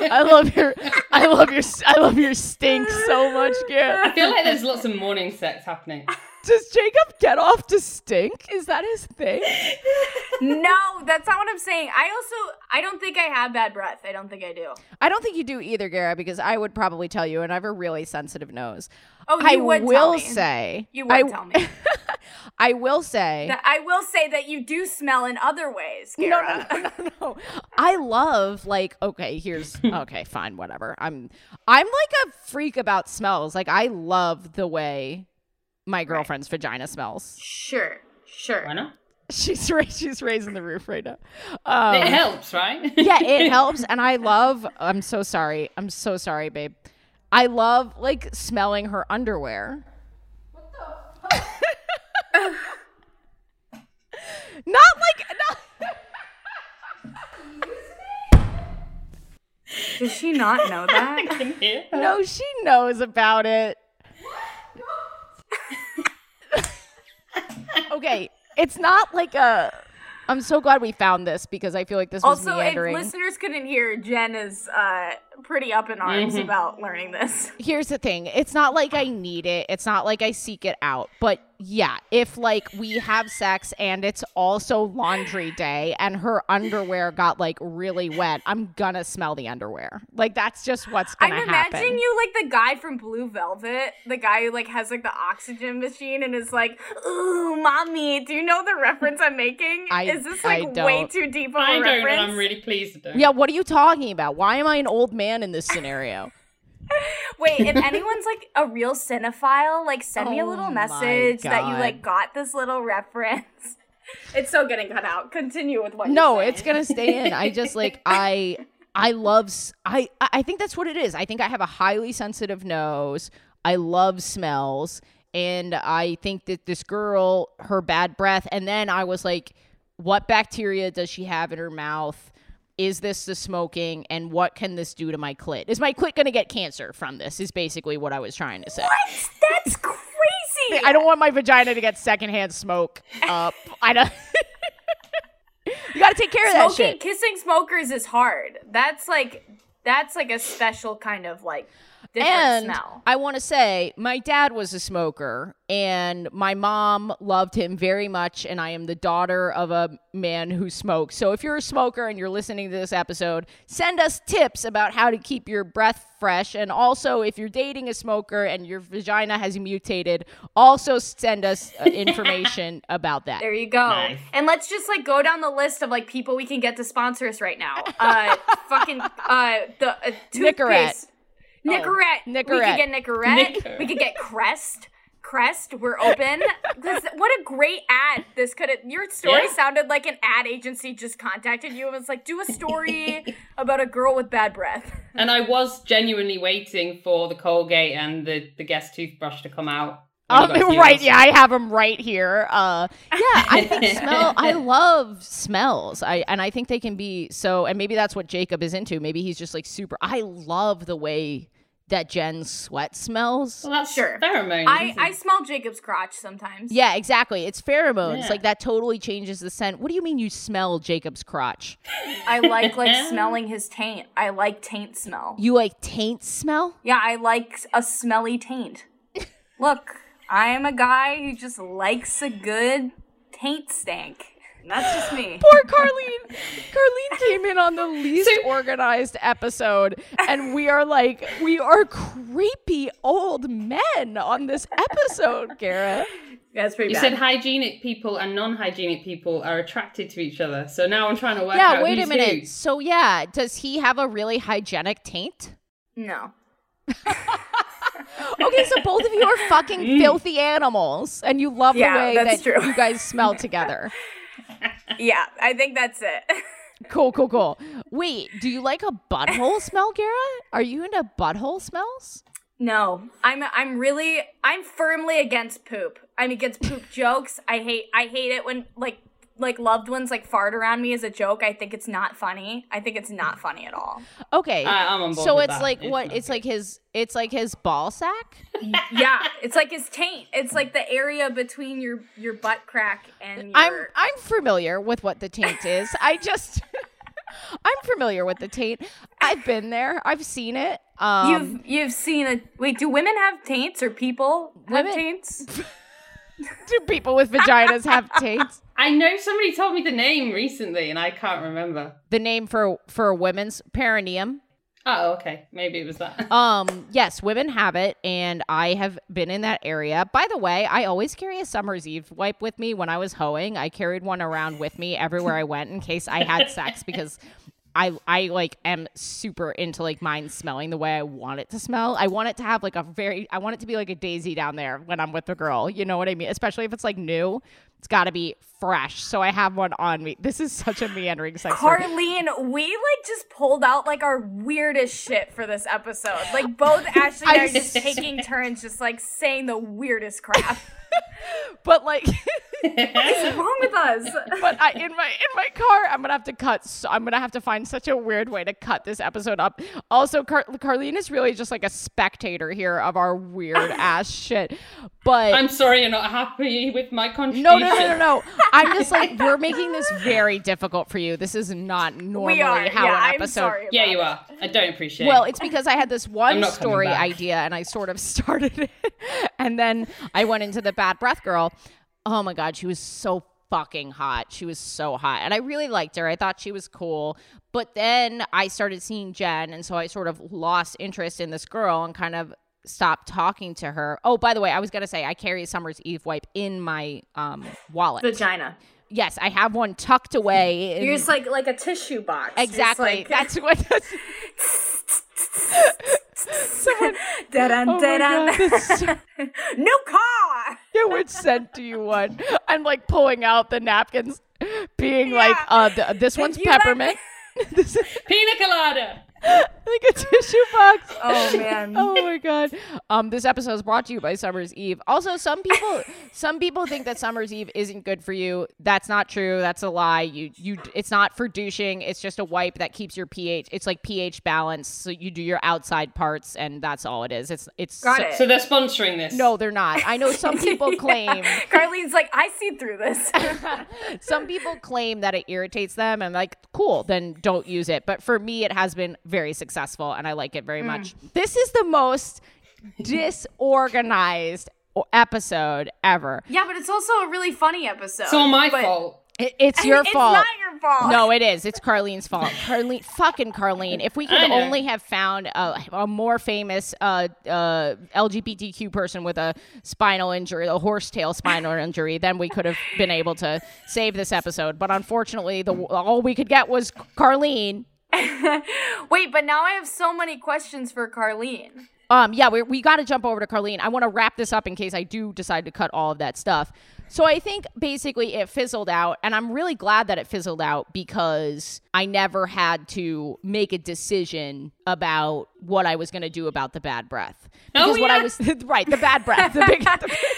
Speaker 2: I love your, I love your, I love your stink so much, Gara.
Speaker 1: I feel like there's lots of morning sex happening.
Speaker 2: Does Jacob get off to stink? Is that his thing? (laughs)
Speaker 3: no, that's not what I'm saying. I also, I don't think I have bad breath. I don't think I do.
Speaker 2: I don't think you do either, Gara, because I would probably tell you, and I have a really sensitive nose.
Speaker 3: Oh, you
Speaker 2: I
Speaker 3: would
Speaker 2: will
Speaker 3: tell me.
Speaker 2: say,
Speaker 3: You would
Speaker 2: I,
Speaker 3: tell me. (laughs)
Speaker 2: I will say,
Speaker 3: That I will say that you do smell in other ways,
Speaker 2: no,
Speaker 3: Gara.
Speaker 2: no, no, no, no. I love like okay, here's (laughs) okay, fine, whatever. I'm I'm like a freak about smells. Like I love the way my girlfriend's vagina smells.
Speaker 3: Sure, sure.
Speaker 1: Why not?
Speaker 2: She's ra- she's raising the roof right now. Um,
Speaker 1: it helps, right?
Speaker 2: yeah, it (laughs) helps. And I love, I'm so sorry. I'm so sorry, babe. I love like smelling her underwear. (laughs) not like, not,
Speaker 3: Does she not know that? (laughs)
Speaker 2: No, she knows about it. Okay, it's not like a. I'm so glad we found this because I feel like this was
Speaker 3: also, if listeners couldn't hear, Jen is uh, pretty up in arms
Speaker 1: Mhm.
Speaker 3: about learning this. (laughs)
Speaker 2: here's the thing it's not like i need it it's not like i seek it out but yeah if like we have sex and it's also laundry day and her underwear got like really wet i'm gonna smell the underwear like that's just what's
Speaker 3: I'm
Speaker 2: gonna
Speaker 3: imagining
Speaker 2: happen
Speaker 3: you like the guy from Blue Velvet, the guy who like has like the oxygen machine and is like, "Ooh, mommy, do you know the reference I'm making? (laughs)
Speaker 2: I-
Speaker 3: is this like way
Speaker 2: don't.
Speaker 3: too deep of a
Speaker 1: I don't,
Speaker 3: reference?"
Speaker 1: and I'm really pleased with it.
Speaker 2: yeah what are you talking about why am i an old man in this scenario. (laughs)
Speaker 3: Wait, if anyone's like a real cinephile, like send me a
Speaker 2: Oh
Speaker 3: little message that you like got this little reference. (laughs) It's still getting cut out. Continue with what.
Speaker 2: no it's gonna stay in. I just like (laughs) i i love I I think that's what it is. I think i have a highly sensitive nose. I love smells. And i think that this girl her bad breath and then i was like what bacteria does she have in her mouth is this the smoking and what can this do to my clit? Is my clit going to get cancer from this? Is basically what I was trying to say.
Speaker 3: What? That's crazy. (laughs)
Speaker 2: I don't want my vagina to get secondhand smoke up. I don't. (laughs) you got to take care of that
Speaker 3: Smoking,
Speaker 2: shit.
Speaker 3: kissing smokers is hard. That's like that's like a special kind of like different
Speaker 2: and
Speaker 3: smell.
Speaker 2: I want to say, my dad was a smoker, and my mom loved him very much. And I am the daughter of a man who smokes. So if you're a smoker and you're listening to this episode, send us tips about how to keep your breath fresh. And also, if you're dating a smoker and your vagina has mutated, also send us uh, (laughs) information about that.
Speaker 3: There you go.
Speaker 1: Nice.
Speaker 3: And let's just like go down the list of like people we can get to sponsor us right now. (laughs) Uh, fucking uh, the uh, toothpaste. Nicorette. We
Speaker 2: Oh, Nicorette.
Speaker 3: We could get Nicorette.
Speaker 1: Nicorette.
Speaker 3: We could get Crest. Crest, we're open. (laughs) This, what a great ad this could have. Your story
Speaker 1: Yeah.
Speaker 3: sounded like an ad agency just contacted you and was like, do a story (laughs) about a girl with bad breath.
Speaker 1: And I was genuinely waiting for the Colgate and the, the guest toothbrush to come out.
Speaker 2: Um, right, yeah, I have them right here. Uh, yeah, I think (laughs) smell. I love smells. I and I think they can be so. And maybe that's what Jacob is into. Maybe he's just like super. I love the way that Jen's sweat smells.
Speaker 1: Well, that's
Speaker 3: Sure.
Speaker 1: pheromones.
Speaker 3: I,
Speaker 1: isn't
Speaker 3: I smell Jacob's crotch sometimes.
Speaker 2: Yeah, exactly. It's pheromones.
Speaker 1: Yeah.
Speaker 2: Like that totally changes the scent. What do you mean you smell Jacob's crotch?
Speaker 3: I like like (laughs) smelling his taint. I like taint smell.
Speaker 2: You like taint smell?
Speaker 3: Yeah, I like a smelly taint. (laughs) Look, I am a guy who just likes a good taint stank. That's just me. (laughs)
Speaker 2: Poor Carlene. Carlene came in on the least organized episode, and we are like, we are creepy old men on this episode, (laughs) Gara.
Speaker 3: That's pretty
Speaker 1: You said hygienic people and non-hygienic people are attracted to each other. So now I'm trying to work
Speaker 2: Yeah,
Speaker 1: out
Speaker 2: wait a minute.
Speaker 1: who.
Speaker 2: So, yeah, does he have a really hygienic taint?
Speaker 3: no. (laughs)
Speaker 2: Okay, so both of you are fucking mm. filthy animals, and you love
Speaker 3: Yeah,
Speaker 2: the way that
Speaker 3: true.
Speaker 2: you guys smell together.
Speaker 3: Yeah, I think that's it. (laughs)
Speaker 2: Cool, cool, cool. Wait, do you like a butthole smell, Gara? Are you into butthole smells?
Speaker 3: no, I'm I'm really I'm firmly against poop. I'm against poop jokes. I hate I hate it when like like loved ones like fart around me as a joke. I think it's not funny. I think it's not funny at all.
Speaker 2: Okay.
Speaker 1: I- I'm on
Speaker 2: so it's
Speaker 1: that.
Speaker 2: like
Speaker 1: It's
Speaker 2: what?
Speaker 1: not
Speaker 2: It's like his. It's like his ball sack. (laughs)
Speaker 3: Yeah, it's like his taint. It's like the area between your your butt crack and your
Speaker 2: I'm I'm familiar with what the taint is. I just (laughs) I'm familiar with the taint. I've been there. I've seen it. Um,
Speaker 3: You've you've seen a wait. Do women have taints or people have
Speaker 2: Women-
Speaker 3: taints? (laughs)
Speaker 2: do people with vaginas have taints?
Speaker 1: I know somebody told me the name recently and I can't remember.
Speaker 2: The name for for a women's perineum.
Speaker 1: Oh, okay. Maybe it was that. (laughs)
Speaker 2: Um, yes, women have it, and I have been in that area. By the way, I always carry a summer's eve wipe with me when I was hoeing. I carried one around with me everywhere I went in case I had sex because I I like am super into like mine smelling the way I want it to smell. I want it to have like a very I want it to be like a daisy down there when I'm with a girl. You know what I mean? Especially if it's like new. It's got to be fresh. So I have one on me. This is such a meandering sex story.
Speaker 3: Carlene, we like just pulled out like our weirdest shit for this episode. Like both (laughs) Ashley and I
Speaker 2: I
Speaker 3: are just taking (laughs) turns, just like saying the weirdest crap. (laughs)
Speaker 2: But like
Speaker 3: What's wrong with us?
Speaker 2: but I, in my in my car, I'm gonna have to cut. So I'm gonna have to find such a weird way to cut this episode up. Also, Car- Carlene is really just like a spectator here of our weird ass shit. But
Speaker 1: I'm sorry you're not happy with my contribution.
Speaker 2: no, no, no, no, no. I'm just like (laughs) we're making this very difficult for you. This is not normally
Speaker 3: we are.
Speaker 2: how
Speaker 3: yeah,
Speaker 2: an
Speaker 3: I'm
Speaker 2: episode.
Speaker 3: sorry.
Speaker 1: Yeah, you are. I don't appreciate it.
Speaker 2: Well, it's because I had this one story idea and I sort of (laughs) started it. And then I went into the bad breath girl. Oh my God, she was so fucking hot. She was so hot. And I really liked her. I thought she was cool. But then I started seeing Jen. And so I sort of lost interest in this girl and kind of stopped talking to her. Oh, by the way, I was going to say I carry a Summer's Eve wipe in my um, wallet.
Speaker 3: Vagina.
Speaker 2: yes, I have one tucked away. in-
Speaker 3: You're just like like a tissue box.
Speaker 2: Exactly.
Speaker 3: like-
Speaker 2: That's what. (laughs) That's, someone
Speaker 3: Dun-dun,
Speaker 2: Oh my
Speaker 3: dun-dun.
Speaker 2: God, so- (laughs)
Speaker 3: New car. (laughs)
Speaker 2: Yeah, which scent do you want? I'm like pulling out the napkins, being like, uh, th- this one's
Speaker 3: You let-
Speaker 2: peppermint. this, is,
Speaker 1: Pina colada. (laughs)
Speaker 2: like a tissue box.
Speaker 3: Oh man. (laughs)
Speaker 2: Oh my god. Um, this episode is brought to you by Summer's Eve. Also, some people, (laughs) some people think that Summer's Eve isn't good for you. That's not true. That's a lie. You, you, it's not for douching. It's just a wipe that keeps your pH. It's like pH balance. So you do your outside parts, and that's all it is. It's, it's.
Speaker 3: Got
Speaker 2: so-
Speaker 3: it.
Speaker 1: So they're sponsoring this.
Speaker 2: No, they're not. I know some people claim.
Speaker 3: Carlene's like, I see through this.
Speaker 2: Some people claim that it irritates them and like, cool, then don't use it. But for me, it has been very successful and I like it very
Speaker 3: Mm.
Speaker 2: much. This is the most disorganized episode ever.
Speaker 3: yeah, but it's also a really funny episode.
Speaker 1: It's all my
Speaker 3: But-
Speaker 1: fault.
Speaker 2: It- it's your
Speaker 3: it's
Speaker 2: fault.
Speaker 3: It's not your fault.
Speaker 2: No, it is. It's Carlene's fault. (laughs) Carlene, fucking Carlene. If we could only have found a, a more famous uh, uh, LGBTQ person with a spinal injury, a horsetail spinal (laughs) injury, then we could have been able to save this episode. But unfortunately, the all we could get was Carlene. (laughs)
Speaker 3: Wait, but now I have so many questions for Carlene.
Speaker 2: Um, yeah, we, we got to jump over to Carlene. I want to wrap this up in case I do decide to cut all of that stuff. So I think basically it fizzled out, and I'm really glad that it fizzled out because I never had to make a decision about what I was going to do about the bad breath.
Speaker 1: Oh,
Speaker 2: Because what I was (laughs) right, the bad breath, the big. the- (laughs)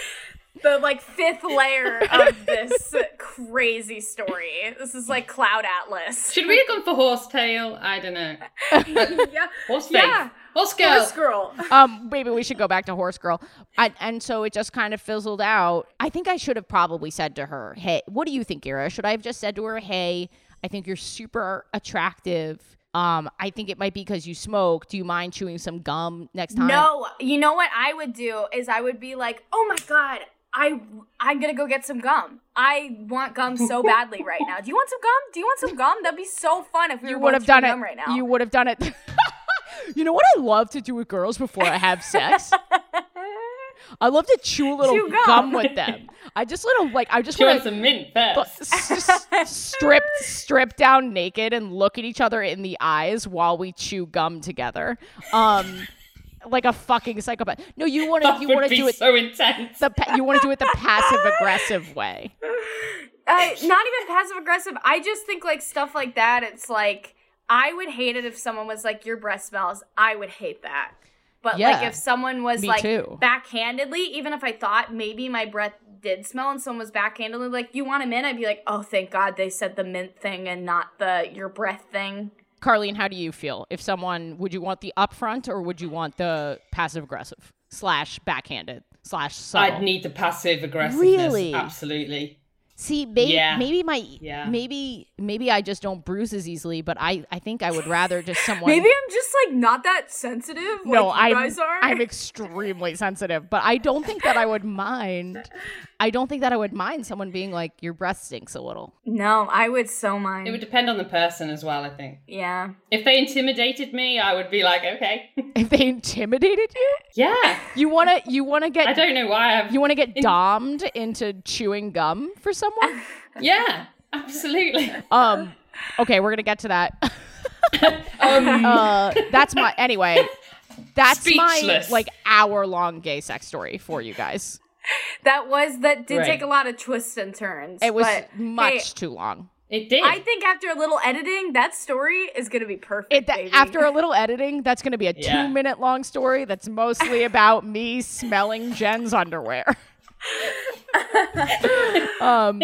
Speaker 3: The like fifth layer of this crazy story. This is like Cloud Atlas.
Speaker 1: Should we have gone for horsetail? I don't know. (laughs)
Speaker 3: yeah.
Speaker 1: Horse face.
Speaker 3: Yeah.
Speaker 1: Horse girl.
Speaker 3: Horse girl.
Speaker 2: um, maybe we should go back to Horse Girl. I, and so it just kind of fizzled out. I think I should have probably said to her, "Hey, what do you think, Ira? Should I have just said to her, "Hey, I think you're super attractive." Um, I think it might be because you smoke. Do you mind chewing some gum next time?
Speaker 3: No, you know what I would do is I would be like, "Oh my god, I I'm gonna go get some gum. I want gum so badly right now. Do you want some gum? Do you want some gum? That'd be so fun if we
Speaker 2: you would have done
Speaker 3: chewing
Speaker 2: it.
Speaker 3: right now.
Speaker 2: You would have done it. (laughs) you know what I love to do with girls before I have sex? (laughs) I love to chew a little
Speaker 3: Chew
Speaker 2: gum.
Speaker 3: gum.
Speaker 2: with them. I just little like I just want
Speaker 1: wants some mint first.
Speaker 2: s- s- strip strip down naked and look at each other in the eyes while we chew gum together. Um like a fucking psychopath. No, you want to you want to do it
Speaker 1: so intense.
Speaker 2: the you want to do it the passive aggressive way.
Speaker 3: Uh, not even passive aggressive. I just think like stuff like that. It's like I would hate it if someone was like, "Your breath smells." I would hate that. But like if someone was like
Speaker 2: too.
Speaker 3: backhandedly, even if I thought maybe my breath did smell and someone was backhandedly like, "You want a mint?" I'd be like, "Oh, thank God they said the mint thing and not the your breath thing."
Speaker 2: Carlene, how do you feel? If someone would you want the upfront or would you want the passive aggressive slash backhanded slash subtle?
Speaker 1: I'd need the passive aggressive.
Speaker 2: Really?
Speaker 1: Absolutely.
Speaker 2: See, maybe
Speaker 1: Yeah.
Speaker 2: maybe my
Speaker 1: Yeah.
Speaker 2: maybe maybe I just don't bruise as easily, but I I think I would rather just (laughs) someone
Speaker 3: Maybe I'm just like not that sensitive.
Speaker 2: no,
Speaker 3: like
Speaker 2: I'm. I'm extremely sensitive, but I don't think that I would mind. (laughs) I don't think that I would mind someone being like, "Your breath stinks a little."
Speaker 3: no, I would so mind.
Speaker 1: It would depend on the person as well, I think.
Speaker 3: yeah.
Speaker 1: If they intimidated me, I would be like, okay. (laughs)
Speaker 2: If they intimidated you,
Speaker 1: yeah.
Speaker 2: you wanna you wanna get I
Speaker 1: don't know why I've.
Speaker 2: you wanna get
Speaker 1: In-
Speaker 2: domed into chewing gum for someone. (laughs)
Speaker 1: Yeah, absolutely.
Speaker 2: Um, okay, we're gonna get to that. (laughs)
Speaker 1: Um,
Speaker 2: uh, that's my anyway. That's my like hour long gay sex story for you guys.
Speaker 3: That was that did
Speaker 1: Right.
Speaker 3: take a lot of twists and turns.
Speaker 2: It was
Speaker 3: but,
Speaker 2: much
Speaker 3: hey,
Speaker 2: too long.
Speaker 1: it did.
Speaker 3: I think after a little editing, that story is gonna be perfect.
Speaker 2: It, that,
Speaker 3: baby.
Speaker 2: after a little editing, that's going to be a
Speaker 1: Yeah.
Speaker 2: two minute long story that's mostly (laughs) about me smelling Jen's underwear. (laughs) um,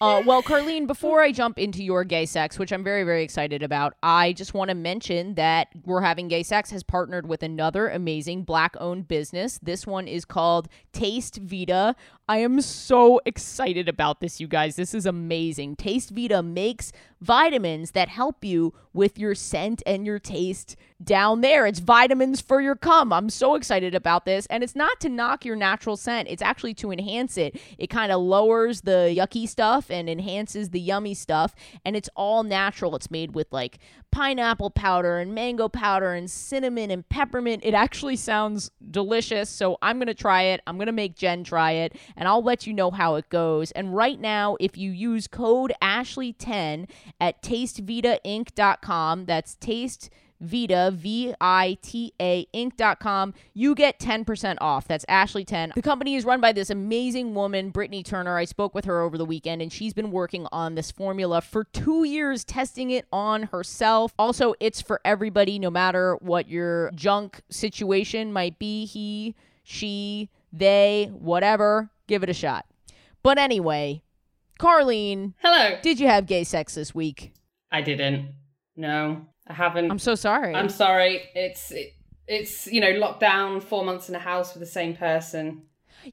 Speaker 2: uh, well, Carlene, before I jump into your gay sex, which I'm very, very excited about, I just want to mention that We're Having Gay Sex has partnered with another amazing black owned business. This one is called Taste Vita. I am so excited about this, you guys. This is amazing. Taste Vita makes vitamins that help you with your scent and your taste down there. It's vitamins for your cum. I'm so excited about this. And it's not to knock your natural scent, it's actually to enhance it. It kind of lowers the yucky stuff and enhances the yummy stuff. And it's all natural. It's made with like pineapple powder and mango powder and cinnamon and peppermint. It actually sounds delicious. So I'm going to try it. I'm going to make Jen try it and I'll let you know how it goes. And right now, if you use code Ashley10 at tastevitainc.com, that's taste Vita, V I T A Inc.com. You get 10% off. That's Ashley 10. The company is run by this amazing woman, Brittany Turner. I spoke with her over the weekend, and she's been working on this formula for two years, testing it on herself. Also, it's for everybody, no matter what your junk situation might be. He, she, they, whatever, give it a shot. But anyway, Carlene,
Speaker 1: Hello.
Speaker 2: did you have gay sex this week?
Speaker 1: I didn't. No, I haven't.
Speaker 2: I'm so sorry.
Speaker 1: I'm sorry. It's it, it's you know locked down four months in a house with the same person.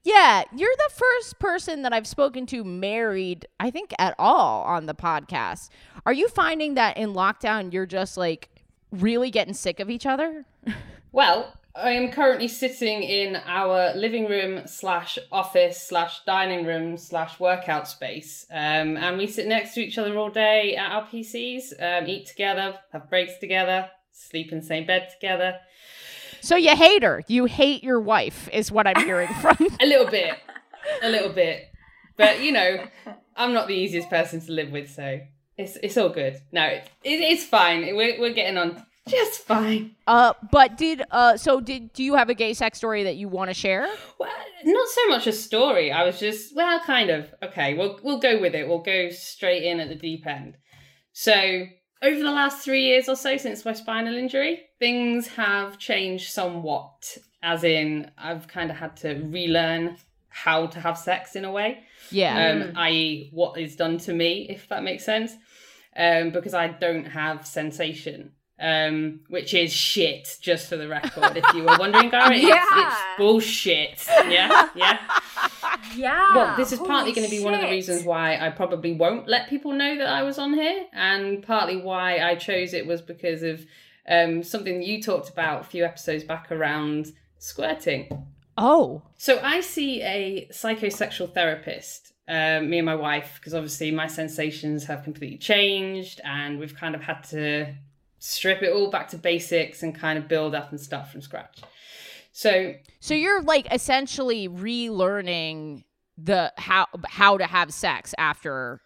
Speaker 2: Yeah, you're the first person that I've spoken to married, I think, at all on the podcast. Are you finding that in lockdown you're just like really getting sick of each other? (laughs)
Speaker 1: Well, I am currently sitting in our living room slash office slash dining room slash workout space, um, and we sit next to each other all day at our PCs, um, eat together, have breaks together, sleep in the same bed together.
Speaker 2: So you hate her. You hate your wife, is what I'm hearing (laughs) from.
Speaker 1: A little bit, (laughs) a little bit, but you know, I'm not the easiest person to live with, so it's it's all good. No, it, it, it's fine. We're we're getting on just fine.
Speaker 2: uh, but did uh, so did do you have a gay sex story that you want to share?
Speaker 1: Well, not so much a story. I was just well, kind of. Okay, we'll we'll go with it. We'll go straight in at the deep end. So over the last three years or so since my spinal injury, things have changed somewhat. As in, I've kind of had to relearn how to have sex in a way,
Speaker 2: Yeah.
Speaker 1: um, i.e., what is done to me, if that makes sense, um, because I don't have sensation. Um, which is shit, just for the record. If you were wondering, Gary, it's, it's
Speaker 3: Yeah.
Speaker 1: bullshit. Yeah, yeah. (laughs)
Speaker 3: Yeah.
Speaker 1: Well, this is partly going to be one of the reasons why I probably won't let people know that I was on here, and partly why I chose it was because of um, something you talked about a few episodes back around squirting.
Speaker 2: oh.
Speaker 1: So I see a psychosexual therapist, um, me and my wife, because obviously my sensations have completely changed, and we've kind of had to strip it all back to basics and kind of build up and start from scratch. So
Speaker 2: So you're like essentially relearning the how how to have sex after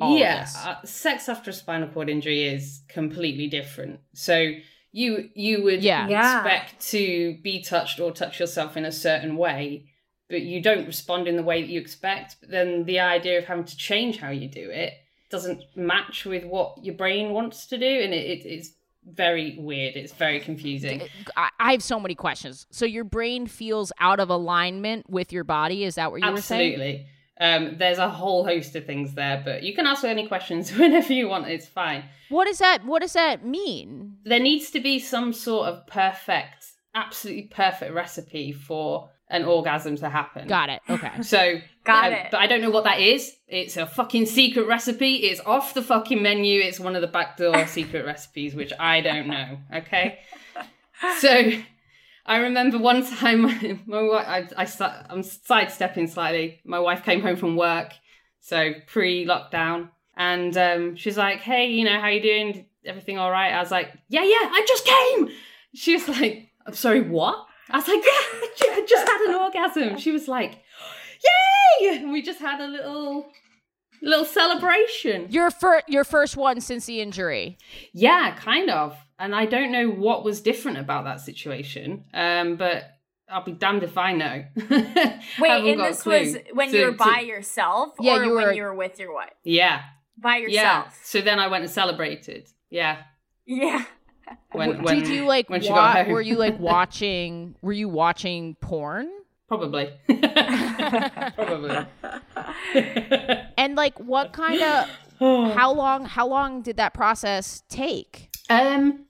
Speaker 2: all
Speaker 1: yeah,
Speaker 2: this.
Speaker 1: uh, sex after a spinal cord injury is completely different. So you you would
Speaker 2: Yeah.
Speaker 3: Yeah.
Speaker 1: expect to be touched or touch yourself in a certain way, but you don't respond in the way that you expect. But then the idea of having to change how you do it doesn't match with what your brain wants to do, and it, it, it's very weird. It's very confusing.
Speaker 2: I, I have so many questions. So your brain feels out of alignment with your body. Is that what you were saying?
Speaker 1: Absolutely. Um, there's a whole host of things there, but you can ask any questions (laughs) whenever you want. It's fine.
Speaker 2: What does that What does that mean?
Speaker 1: there needs to be some sort of perfect, absolutely perfect recipe for an orgasm to happen.
Speaker 2: Got it. Okay. (laughs)
Speaker 1: So,
Speaker 3: Got it.
Speaker 1: But I don't know what that is. It's a fucking secret recipe. It's off the fucking menu. It's one of the backdoor (laughs) secret recipes, which I don't know. Okay. So, I remember one time (laughs) my wife, I, I, I'm sidestepping slightly. My wife came home from work, so pre-lockdown, and um, she's like, "Hey, you know, how you doing? Everything all right?" I was like, "Yeah, yeah, I just came." She was like, "I'm sorry, what?" I was like, (laughs) "Yeah, I just had an orgasm." She was like, "Yay!" And we just had a little, little celebration.
Speaker 2: Your first Your first one since the injury.
Speaker 1: Yeah, kind of. And I don't know what was different about that situation. Um, but I'll be damned if I know. (laughs)
Speaker 3: Wait, and this was when
Speaker 1: So-
Speaker 3: you were
Speaker 1: so-
Speaker 3: by yourself,
Speaker 2: Yeah,
Speaker 3: or
Speaker 2: you were-
Speaker 3: when you were with your wife?
Speaker 1: Yeah,
Speaker 3: By
Speaker 1: yeah.
Speaker 3: yourself.
Speaker 1: So then I went and celebrated. Yeah.
Speaker 3: Yeah. (laughs)
Speaker 1: When, when,
Speaker 2: Did you like?
Speaker 1: when
Speaker 2: wa- were you like (laughs) watching? Were you watching porn?
Speaker 1: Probably. (laughs) Probably.
Speaker 2: And like, what kind of? (sighs) How long? How long did that process take?
Speaker 1: Um,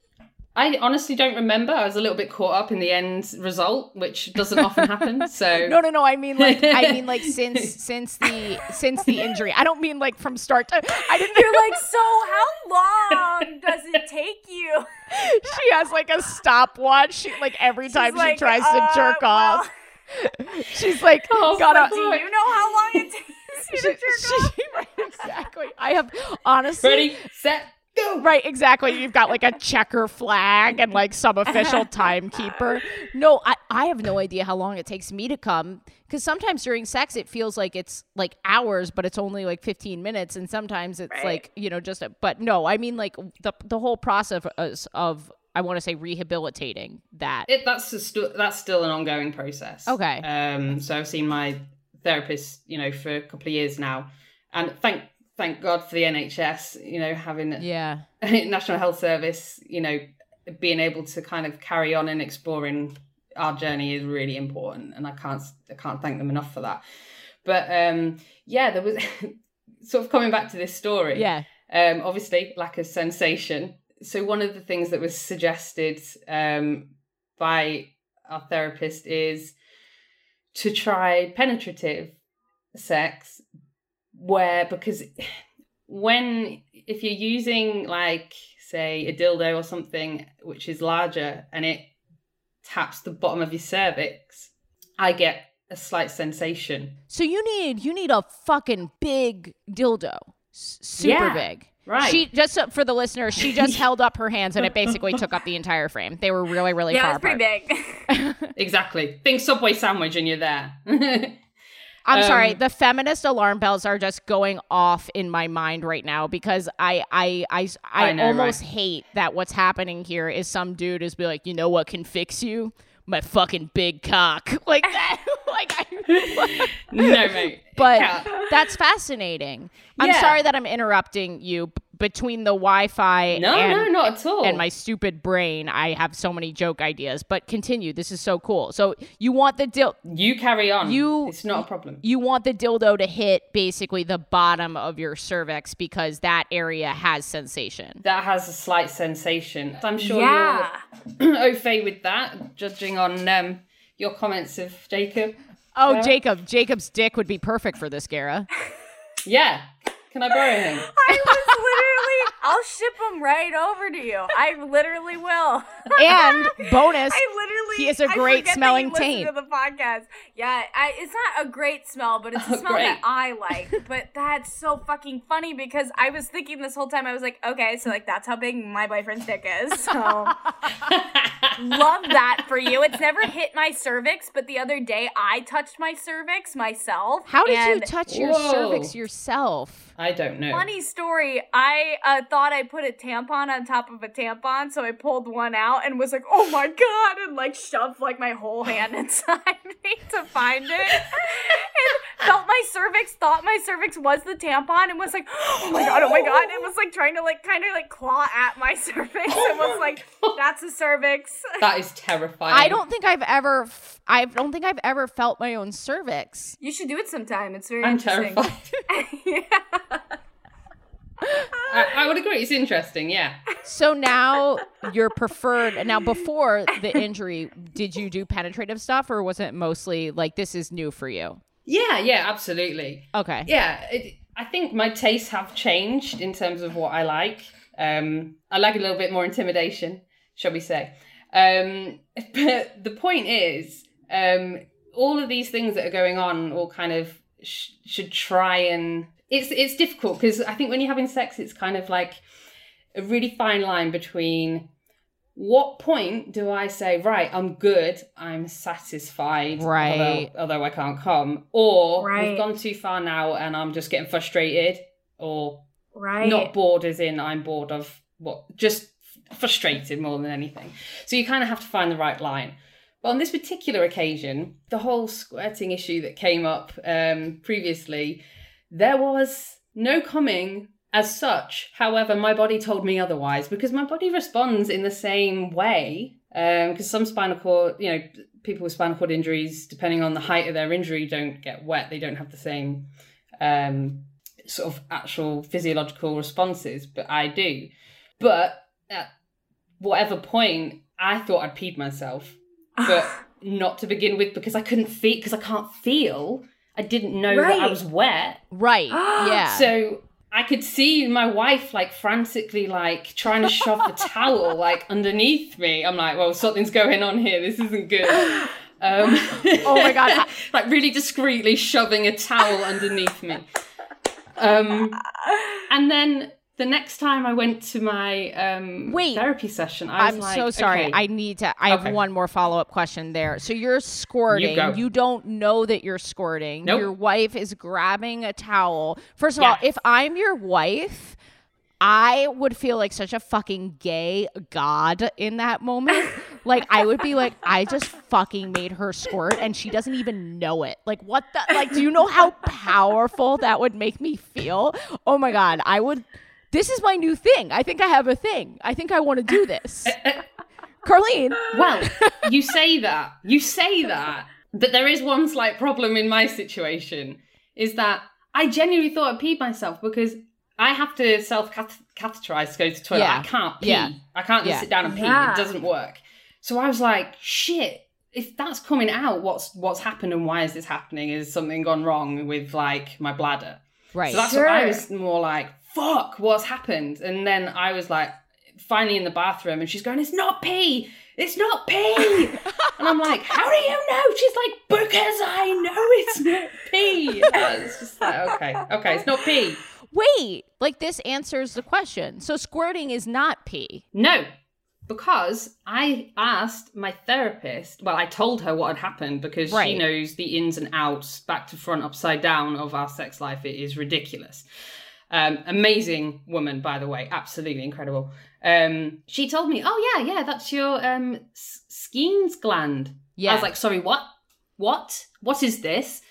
Speaker 1: I honestly don't remember. I was a little bit caught up in the end result, which doesn't often happen. (laughs) So
Speaker 2: No, no, no. I mean like I mean like (laughs) since since the since the injury. I don't mean like from start to I didn't
Speaker 3: You're like, (laughs) so how long does it take you?
Speaker 2: she has like a stopwatch. She like every time she tries
Speaker 3: uh,
Speaker 2: to jerk
Speaker 3: well-
Speaker 2: off. She's like
Speaker 1: Oh,
Speaker 2: gotta
Speaker 3: Do you know how long it takes you
Speaker 2: she,
Speaker 3: to jerk off?
Speaker 2: she- right, exactly. I have honestly
Speaker 1: ready, set, go.
Speaker 2: Right, exactly. You've got like a (laughs) checker flag and like some official (laughs) timekeeper. No, I, I have no idea how long it takes me to come because sometimes during sex it feels like it's like hours, but it's only like 15 minutes. And sometimes it's
Speaker 3: Right.
Speaker 2: like, you know, just a, but no, I mean like the, the whole process of, of, I want to say rehabilitating that.
Speaker 1: It, that's a stu- that's still an ongoing process.
Speaker 2: Okay.
Speaker 1: Um. So I've seen my therapist, you know, for a couple of years now, and thank thank God for the NHS, you know, having
Speaker 2: yeah. (laughs)
Speaker 1: National Health Service, you know, being able to kind of carry on and exploring our journey is really important, and I can't I can't thank them enough for that. But um, yeah, there was (laughs) sort of coming back to this story.
Speaker 2: Yeah.
Speaker 1: Um, obviously, lack of sensation. So one of the things that was suggested um, by our therapist is to try penetrative sex, where because when if you're using like say a dildo or something which is larger and it taps the bottom of your cervix, I get a slight sensation.
Speaker 2: So you need you need a fucking big dildo, S- super
Speaker 1: Yeah.
Speaker 2: big.
Speaker 1: Right.
Speaker 2: She just so- for the listeners, she just (laughs) held up her hands and it basically took up the entire frame. They were really really
Speaker 3: yeah,
Speaker 2: far
Speaker 3: it's pretty
Speaker 2: apart.
Speaker 3: big. (laughs)
Speaker 1: exactly. Think Subway sandwich and you're there. (laughs)
Speaker 2: I'm sorry,
Speaker 1: Um,
Speaker 2: the feminist alarm bells are just going off in my mind right now because I I I I,
Speaker 1: I know,
Speaker 2: almost
Speaker 1: right?
Speaker 2: hate that what's happening here is some dude is be like, you know what can fix you? My fucking big cock, (laughs) like (laughs) that. (laughs) like I,
Speaker 1: no, mate.
Speaker 2: but
Speaker 1: Yeah.
Speaker 2: that's fascinating. I'm
Speaker 1: Yeah.
Speaker 2: sorry that I'm interrupting you between the Wi-Fi
Speaker 1: No,
Speaker 2: and,
Speaker 1: no, not at all.
Speaker 2: and my stupid brain. I have so many joke ideas, but continue. This is so cool. So you want the dil-
Speaker 1: you carry on.
Speaker 2: You-
Speaker 1: It's not a problem.
Speaker 2: you want the dildo to hit basically the bottom of your cervix because that area has sensation.
Speaker 1: That has a slight sensation. I'm sure
Speaker 3: yeah.
Speaker 1: you're au fait with that, judging on um, your comments of Jacob.
Speaker 2: Oh,
Speaker 1: Yeah.
Speaker 2: Jacob, Jacob's dick would be perfect for this, Gara.
Speaker 1: Yeah. Can I borrow him? (laughs)
Speaker 3: I was literally, I'll ship them right over to you. I literally will. (laughs)
Speaker 2: And bonus,
Speaker 3: I literally.
Speaker 2: he is a great
Speaker 3: forget that
Speaker 2: smelling
Speaker 3: you listen
Speaker 2: taint.
Speaker 3: To the podcast, yeah. I, it's not a great smell, but it's a
Speaker 1: Oh, (laughs)
Speaker 3: smell
Speaker 1: great.
Speaker 3: that I like. but that's so fucking funny because I was thinking this whole time. I was like, okay, so like that's how big my boyfriend's dick is. (laughs) So love that for you. It's never hit my cervix, but the other day I touched my cervix myself.
Speaker 2: how did you touch your
Speaker 1: Whoa.
Speaker 2: cervix yourself?
Speaker 1: I don't know.
Speaker 3: Funny story. I uh, thought I put a tampon on top of a tampon, so I pulled one out and was like, "Oh my god!" and like shoved like my whole hand (laughs) inside me to find it. and felt my cervix. Thought my cervix was the tampon, and was like, "Oh my god! Oh my god!" And was like trying to like kind of like claw at my (laughs) cervix, oh and was like, "That's a cervix."
Speaker 1: That is terrifying.
Speaker 2: I don't think I've ever f- I don't think I've ever felt my own cervix.
Speaker 3: You should do it sometime. It's very
Speaker 1: I'm
Speaker 3: interesting.
Speaker 1: terrified. (laughs)
Speaker 3: yeah.
Speaker 1: I, I would agree. It's interesting. Yeah.
Speaker 2: So now your preferred now before the injury, did you do penetrative stuff or was it mostly like this is new for you?
Speaker 1: Yeah. Yeah. Absolutely.
Speaker 2: Okay.
Speaker 1: Yeah. It, I think my tastes have changed in terms of what I like. Um, I like a little bit more intimidation, shall we say? Um, (laughs) but the point is, um, all of these things that are going on, all kind of sh- should try and it's it's difficult because I think when you're having sex, it's kind of like a really fine line between what point do I say, right, I'm good, I'm satisfied,
Speaker 2: Right.
Speaker 1: although, although I can't come, or
Speaker 3: Right.
Speaker 1: we've gone too far now and I'm just getting frustrated, or
Speaker 3: Right.
Speaker 1: not bored as in I'm bored of what, just frustrated more than anything. So you kind of have to find the right line. But on this particular occasion, the whole squirting issue that came up um, previously, there was no coming as such. However, my body told me otherwise because my body responds in the same way. Because some spinal cord, you know, people with spinal cord injuries, depending on the height of their injury, don't get wet. They don't have the same um, sort of actual physiological responses, but I do. But at whatever point, I thought I'd peed myself, but (laughs) not to begin with because I couldn't feel because I can't feel. I didn't know that I was wet,
Speaker 2: Right. (gasps) yeah.
Speaker 1: so I could see my wife like frantically like trying to shove the (laughs) towel like underneath me. I'm like, well, something's going on here. This isn't good. Um,
Speaker 2: Oh my God, (laughs)
Speaker 1: like really discreetly shoving a towel underneath me. Um, and then the next time I went to my um,
Speaker 2: Wait.
Speaker 1: therapy session, I was
Speaker 2: I'm
Speaker 1: like,
Speaker 2: so sorry.
Speaker 1: okay,
Speaker 2: I need to. I have one more follow up question there. So you're squirting.
Speaker 1: go.
Speaker 2: You don't know that you're squirting.
Speaker 1: Nope.
Speaker 2: Your wife is grabbing a towel. First of
Speaker 1: Yeah.
Speaker 2: all, if I'm your wife, I would feel like such a fucking gay god in that moment. (laughs) like I would be like, I just fucking made her squirt and she doesn't even know it. Like what the like do you know how powerful that would make me feel? Oh my god, I would this is my new thing. I think I have a thing. I think I want to do this. (laughs) Carlene.
Speaker 1: Well, you say that. You say that. But there is one slight problem in my situation is that I genuinely thought I peed myself because I have to self catheterize to go to the toilet.
Speaker 2: Yeah.
Speaker 1: I can't pee.
Speaker 2: Yeah.
Speaker 1: I can't just
Speaker 2: Yeah.
Speaker 1: sit down and pee.
Speaker 3: Yeah.
Speaker 1: It doesn't work. So I was like, shit. If that's coming out, what's what's happened and why is this happening? Is something gone wrong with like my bladder?
Speaker 2: Right.
Speaker 1: So that's what I was more like, fuck, what's happened? And then I was like, finally in the bathroom, and she's going, it's not pee, it's not pee. and I'm like, how do you know? She's like, because I know it's not pee. (laughs) And it's just like, okay, okay, it's not pee.
Speaker 2: Wait, like this answers the question. So squirting is not pee.
Speaker 1: No, because I asked my therapist, well, I told her what had happened because
Speaker 2: Right.
Speaker 1: she knows the ins and outs, back to front, upside down of our sex life. It is ridiculous. Um, amazing woman, by the way, absolutely incredible. Um, she told me, "Oh yeah, yeah, that's your um, Skene's gland."
Speaker 2: Yeah.
Speaker 1: I was like, "Sorry, what? What? What is this?"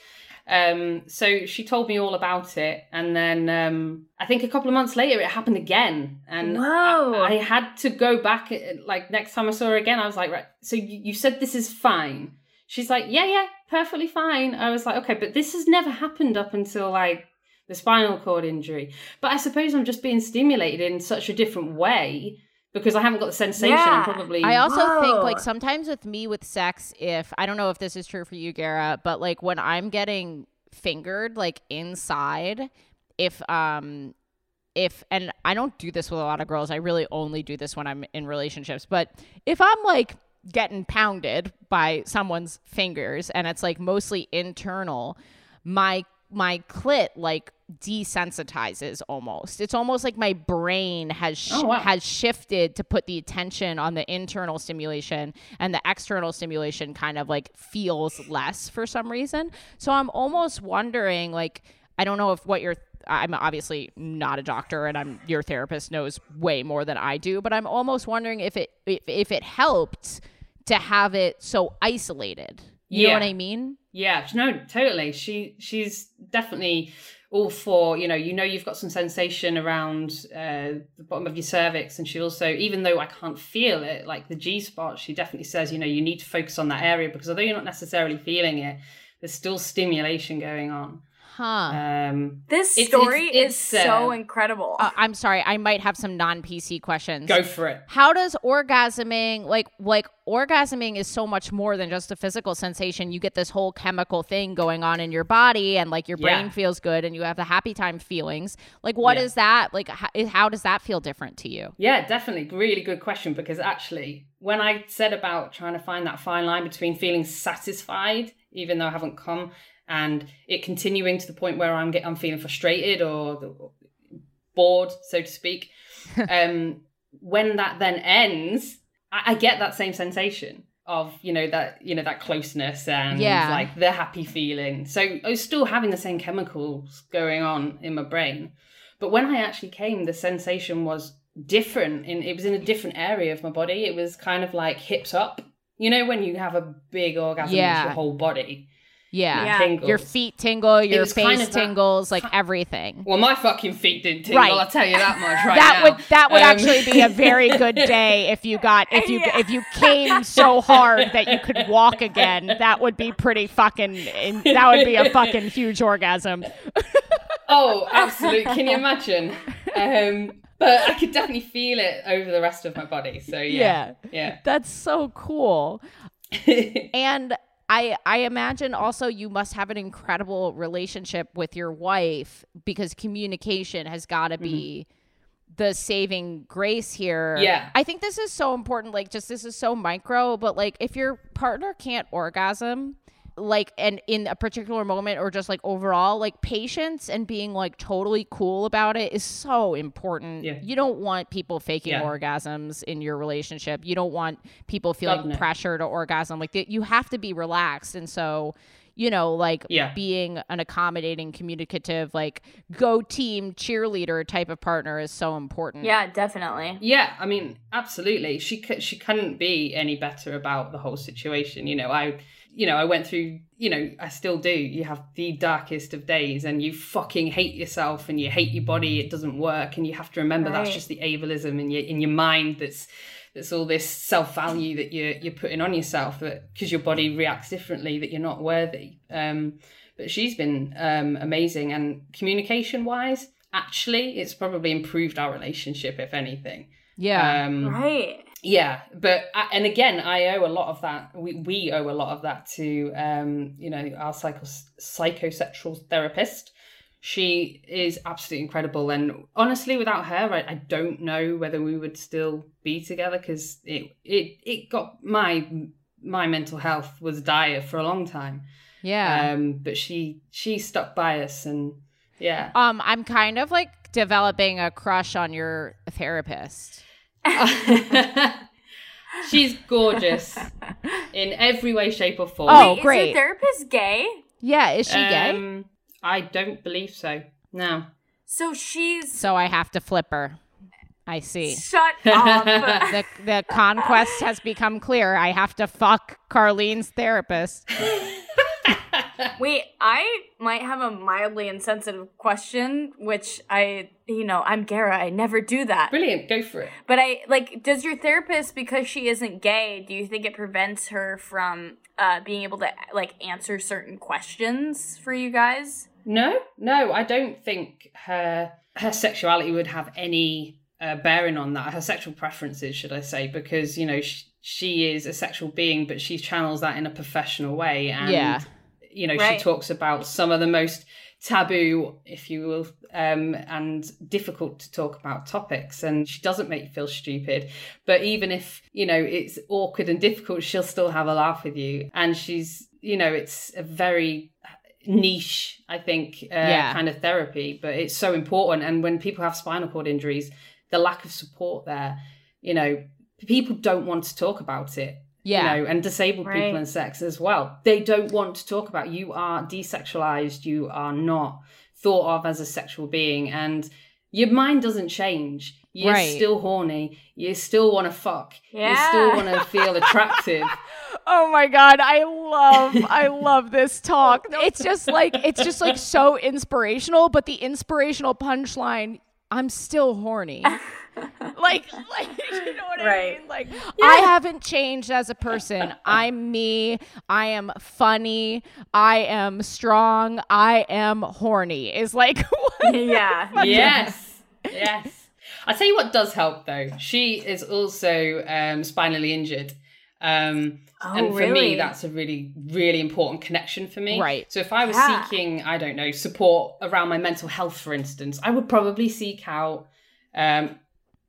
Speaker 1: Um, so she told me all about it, and then um, I think a couple of months later, it happened again, and I, I had to go back. uh, Like next time I saw her again, I was like, "Right, so you, you said this is fine." She's like, "Yeah, yeah, perfectly fine." I was like, "Okay, but this has never happened up until like the spinal cord injury." But I suppose I'm just being stimulated in such a different way because I haven't got the sensation.
Speaker 3: Yeah.
Speaker 1: I'm probably
Speaker 2: I also think like sometimes with me with sex, if I don't know if this is true for you, Gara, but like when I'm getting fingered like inside, if um if and I don't do this with a lot of girls, I really only do this when I'm in relationships, but if I'm like getting pounded by someone's fingers and it's like mostly internal, my my clit like desensitizes almost. It's almost like my brain has sh-
Speaker 1: Oh, wow.
Speaker 2: has shifted to put the attention on the internal stimulation and the external stimulation kind of like feels less for some reason. So I'm almost wondering like I don't know if what you're I'm obviously not a doctor and I'm your therapist knows way more than I do, but I'm almost wondering if it if, if it helped to have it so isolated. You know what I mean?
Speaker 1: Yeah, no, totally. She she's definitely all for you know you know you've got some sensation around uh, the bottom of your cervix, and she also even though I can't feel it like the G spot, she definitely says you know you need to focus on that area because although you're not necessarily feeling it, there's still stimulation going on.
Speaker 2: Huh.
Speaker 1: Um,
Speaker 3: This
Speaker 1: It's-
Speaker 3: story
Speaker 1: it's-
Speaker 3: is
Speaker 1: it's,
Speaker 3: so
Speaker 1: uh,
Speaker 3: incredible.
Speaker 2: Uh, I'm sorry, I might have some non PC questions.
Speaker 1: go for it.
Speaker 2: How does orgasming like like orgasming is so much more than just a physical sensation. You get this whole chemical thing going on in your body and like your brain
Speaker 1: Yeah.
Speaker 2: feels good and you have the happy time feelings. Like what
Speaker 1: Yeah.
Speaker 2: is that? Like how, how does that feel different to you?
Speaker 1: Yeah, definitely. Really good question because actually, when I said about trying to find that fine line between feeling satisfied, even though I haven't come, and it continuing to the point where I'm get, I'm feeling frustrated or bored, so to speak, (laughs) um, when that then ends, I, I get that same sensation of you know that you know that closeness and
Speaker 2: Yeah.
Speaker 1: like the happy feeling. So I was still having the same chemicals going on in my brain. But when I actually came, the sensation was different. In it was in a different area of my body. It was kind of like hips up. You know when you have a big orgasm,
Speaker 2: Yeah.
Speaker 1: your whole body.
Speaker 2: Yeah.
Speaker 3: Yeah.
Speaker 1: tingles.
Speaker 2: Your feet tingle, your
Speaker 1: was kind
Speaker 2: face
Speaker 1: of that-
Speaker 2: tingles, like everything.
Speaker 1: Well, my fucking feet didn't tingle.
Speaker 2: Right.
Speaker 1: I'll tell you that much (laughs) right
Speaker 2: that
Speaker 1: now.
Speaker 2: would that would
Speaker 1: Um,
Speaker 2: actually be a very (laughs) good day if you got if you
Speaker 3: Yeah.
Speaker 2: if you came so hard that you could walk again. (laughs) That would be pretty fucking. That would be a fucking huge orgasm.
Speaker 1: oh, absolutely. Can you imagine? Um, but I could definitely feel it over the rest of my body. So yeah, yeah.
Speaker 2: That's so cool. And I I imagine also you must have an incredible relationship with your wife because communication has got to mm-hmm. be the saving grace here.
Speaker 1: Yeah.
Speaker 2: I think this is so important like just this is so micro but like if your partner can't orgasm like and in a particular moment or just like overall like patience and being like totally cool about it is so important
Speaker 1: Yeah.
Speaker 2: you don't want people faking
Speaker 1: Yeah.
Speaker 2: orgasms in your relationship you don't want people feeling
Speaker 1: God, no.
Speaker 2: pressure to orgasm like you have to be relaxed and so you know, like
Speaker 1: Yeah.
Speaker 2: being an accommodating, communicative, like go team cheerleader type of partner is so important.
Speaker 3: Yeah, definitely.
Speaker 1: Yeah, I mean, absolutely. She c- she couldn't be any better about the whole situation. You know, I you know, I went through, you know, I still do. You have the darkest of days and you fucking hate yourself and you hate your body, it doesn't work and you have to remember that's just the ableism in your in your mind that's that's all this self-value that you're you're putting on yourself that because your body reacts differently that you're not worthy. Um but she's been um amazing and communication wise, actually it's probably improved our relationship if anything.
Speaker 2: Yeah.
Speaker 1: Um,
Speaker 3: Right.
Speaker 1: Yeah, but and again, I owe a lot of that. We we owe a lot of that to um, you know our psycho psychosexual therapist. She is absolutely incredible, and honestly, without her, I, I don't know whether we would still be together because it it it got my my mental health was dire for a long time.
Speaker 2: yeah.
Speaker 1: Um, but she she stuck by us, and yeah.
Speaker 2: um, I'm kind of like developing a crush on your therapist. (laughs)
Speaker 1: She's gorgeous in every way, shape, or form.
Speaker 2: Oh,
Speaker 3: Wait,
Speaker 2: great.
Speaker 3: Is your therapist gay?
Speaker 2: Yeah, is she gay?
Speaker 1: Um, I don't believe so. No.
Speaker 3: So she's
Speaker 2: So I have to flip her. I see.
Speaker 3: shut (laughs) up.
Speaker 2: The the conquest has become clear. I have to fuck Carlene's therapist. (laughs) (laughs)
Speaker 3: Wait, I might have a mildly insensitive question, which I, you know, I'm Gara. I never do that.
Speaker 1: Brilliant. Go for it.
Speaker 3: But I like, does your therapist, because she isn't gay, do you think it prevents her from uh, being able to like answer certain questions for you guys?
Speaker 1: No, no, I don't think her her sexuality would have any uh, bearing on that. Her sexual preferences, should I say, because you know she, she is a sexual being, but she channels that in a professional way, and
Speaker 2: Yeah.
Speaker 1: You know
Speaker 3: Right.
Speaker 1: she talks about some of the most taboo, if you will, um, and difficult to talk about topics, and she doesn't make you feel stupid. But even if you know it's awkward and difficult, she'll still have a laugh with you, and she's you know it's a very niche, I think, uh,
Speaker 2: Yeah.
Speaker 1: kind of therapy, but it's so important. And when people have spinal cord injuries, the lack of support there, you know, people don't want to talk about it.
Speaker 2: Yeah.
Speaker 1: You know, and disabled
Speaker 3: Right.
Speaker 1: people and sex as well. They don't want to talk about. You are desexualized. You are not thought of as a sexual being, and your mind doesn't change. You're
Speaker 2: Right.
Speaker 1: still horny. You still want to fuck.
Speaker 3: Yeah.
Speaker 1: You still want to feel (laughs) attractive.
Speaker 2: Oh my god, I love I (laughs) love this talk. It's just like it's just like so inspirational, but the inspirational punchline, I'm still horny. (laughs) (laughs) like like (laughs) you know what I mean? Like I haven't changed as a person. I'm me. I am funny. I am strong. I am horny. Is like (laughs)
Speaker 3: yeah.
Speaker 1: yes, yes. I tell you what does help though. She is also um, spinally injured. Um,
Speaker 3: Oh,
Speaker 1: and for
Speaker 3: really?
Speaker 1: me, that's a really, really important connection for me.
Speaker 2: Right.
Speaker 1: So if I was
Speaker 3: Yeah.
Speaker 1: seeking, I don't know, support around my mental health, for instance, I would probably seek out um,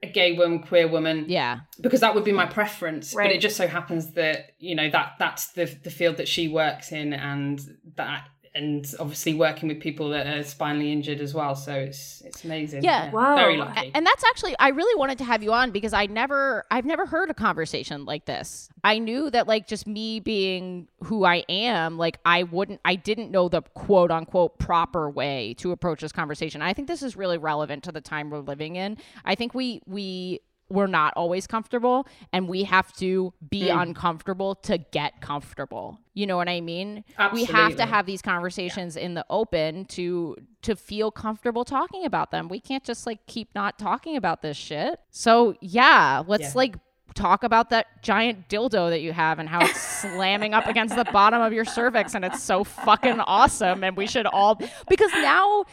Speaker 1: a gay woman, queer woman,
Speaker 2: Yeah.
Speaker 1: because that would be my preference. But it just so happens that you know that that's the the field that she works in, and that and obviously working with people that are spinally injured as well. So it's it's amazing.
Speaker 2: Yeah.
Speaker 3: Wow.
Speaker 1: Very lucky.
Speaker 2: And that's actually I really wanted to have you on because I never I've never heard a conversation like this. I knew that like just me being who I am, like I wouldn't I didn't know the quote unquote proper way to approach this conversation. I think this is really relevant to the time we're living in. I think we we we're not always comfortable and we have to be hmm. uncomfortable to get comfortable. You know what I mean? Absolutely. We have to have these conversations in the open to to feel comfortable talking about them. We can't just like keep not talking about this shit. So, yeah, let's
Speaker 1: Yeah.
Speaker 2: like talk about that giant dildo that you have and how it's (laughs) slamming up against the bottom of your cervix and it's so fucking awesome and we should all because now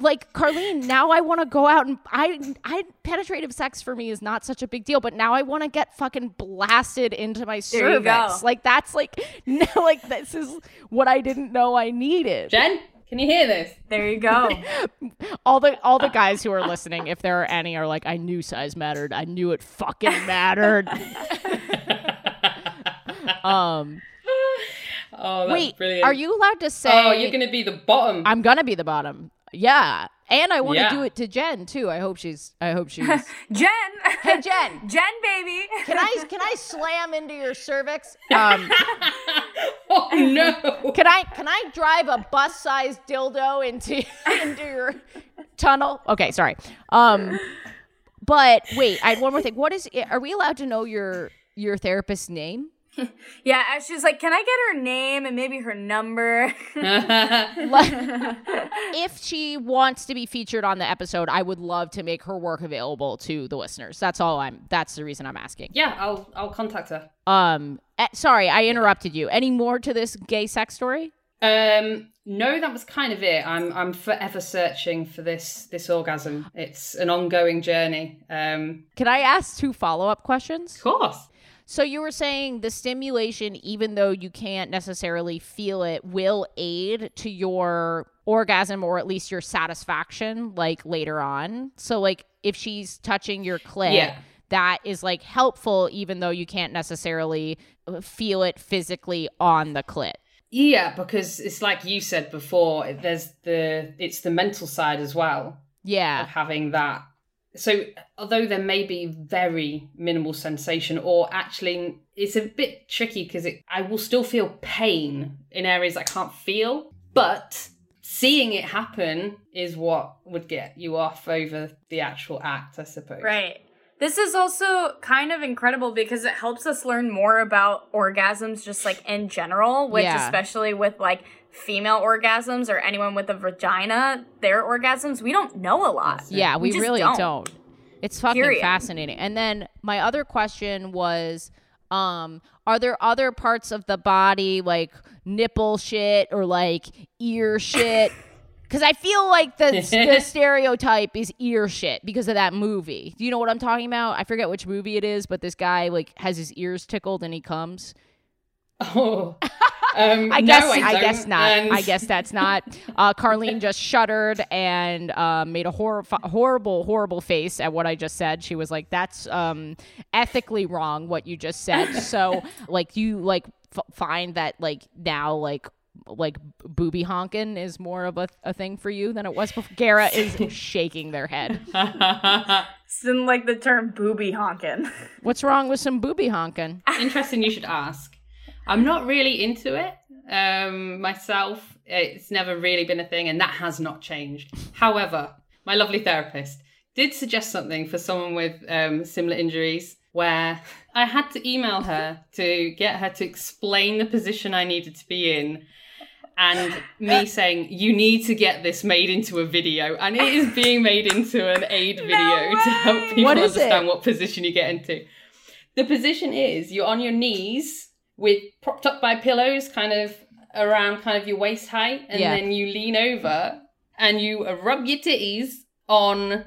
Speaker 2: like Carlene, now I want to go out and I, I penetrative sex for me is not such a big deal, but now I want to get fucking blasted into my
Speaker 3: There
Speaker 2: cervix. Like that's like, (laughs) no, like this is what I didn't know I needed.
Speaker 1: Jen, can you hear this?
Speaker 3: There you go. (laughs)
Speaker 2: all the all the guys who are listening, if there are any, are like, I knew size mattered. I knew it fucking mattered. (laughs) um,
Speaker 1: Oh, that's
Speaker 2: wait,
Speaker 1: brilliant.
Speaker 2: are you allowed to say?
Speaker 1: Oh, you're going to be the bottom.
Speaker 2: I'm gonna be the bottom. Yeah. And I want to
Speaker 1: Yeah.
Speaker 2: do it to Jen too. I hope she's. I hope she's. (laughs)
Speaker 3: Jen.
Speaker 2: hey Jen, (laughs)
Speaker 3: Jen, baby.
Speaker 2: can I can I slam into your cervix? (laughs) Um,
Speaker 1: oh no!
Speaker 2: can I can I drive a bus sized dildo into into your tunnel? Okay, sorry. Um, but wait, I had one more thing. What is? Are we allowed to know your your therapist's name? (laughs)
Speaker 3: Yeah, and she's like, "Can I get her name and maybe her number?" (laughs)
Speaker 2: if she wants to be featured on the episode, I would love to make her work available to the listeners. That's all I'm. That's the reason I'm asking.
Speaker 1: yeah, I'll I'll contact her.
Speaker 2: Um, eh, sorry, I interrupted you. Any more to this gay sex story?
Speaker 1: Um, no, that was kind of it. I'm I'm forever searching for this this orgasm. It's an ongoing journey. Um,
Speaker 2: Can I ask two follow up questions?
Speaker 1: of course.
Speaker 2: So you were saying the stimulation, even though you can't necessarily feel it, will aid to your orgasm or at least your satisfaction, like later on. So like if she's touching your clit,
Speaker 1: Yeah.
Speaker 2: that is like helpful, even though you can't necessarily uh, feel it physically on the clit.
Speaker 1: Yeah, because it's like you said before. There's the it's the mental side as well
Speaker 2: Yeah.
Speaker 1: of having that. So although there may be very minimal sensation, or actually it's a bit tricky because I will still feel pain in areas I can't feel, but seeing it happen is what would get you off over the actual act, I suppose.
Speaker 3: Right. This is also kind of incredible because it helps us learn more about orgasms just like in general, which
Speaker 2: Yeah.
Speaker 3: especially with like female orgasms or anyone with a vagina, their orgasms, we don't know a lot.
Speaker 2: Yeah, we,
Speaker 3: We
Speaker 2: really don't.
Speaker 3: don't.
Speaker 2: It's fucking
Speaker 3: Period.
Speaker 2: fascinating. And then my other question was um are there other parts of the body like nipple shit or like ear (laughs) shit? Cuz I feel like the (laughs) the stereotype is ear shit because of that movie. Do you know what I'm talking about? I forget which movie it is, but this guy like has his ears tickled and he comes. (laughs)
Speaker 1: Oh, um,
Speaker 2: I
Speaker 1: no,
Speaker 2: guess
Speaker 1: I,
Speaker 2: I, guess
Speaker 1: don't, and-
Speaker 2: I guess that's not. Uh, Carlene just shuddered and uh, made a hor- horrible, horrible face at what I just said. She was like, "That's um, ethically wrong what you just said." (laughs) So, like, you like f- find that like now like like booby honking is more of a, a thing for you than it was before. Gara is (laughs) shaking their head.
Speaker 3: It's in like the term booby honkin'.
Speaker 2: What's wrong with some booby honking?
Speaker 1: Interesting you should ask. I'm not really into it um, myself. It's never really been a thing, and that has not changed. However, my lovely therapist did suggest something for someone with um, similar injuries where I had to email her to get her to explain the position I needed to be in. And me (laughs) saying, you need to get this made into a video. And it is being made into an aid video to help people understand
Speaker 2: it?
Speaker 1: what position you get into. The position is you're on your knees with propped up by pillows kind of around kind of your waist height and
Speaker 2: Yeah.
Speaker 1: then you lean over and you uh, rub your titties on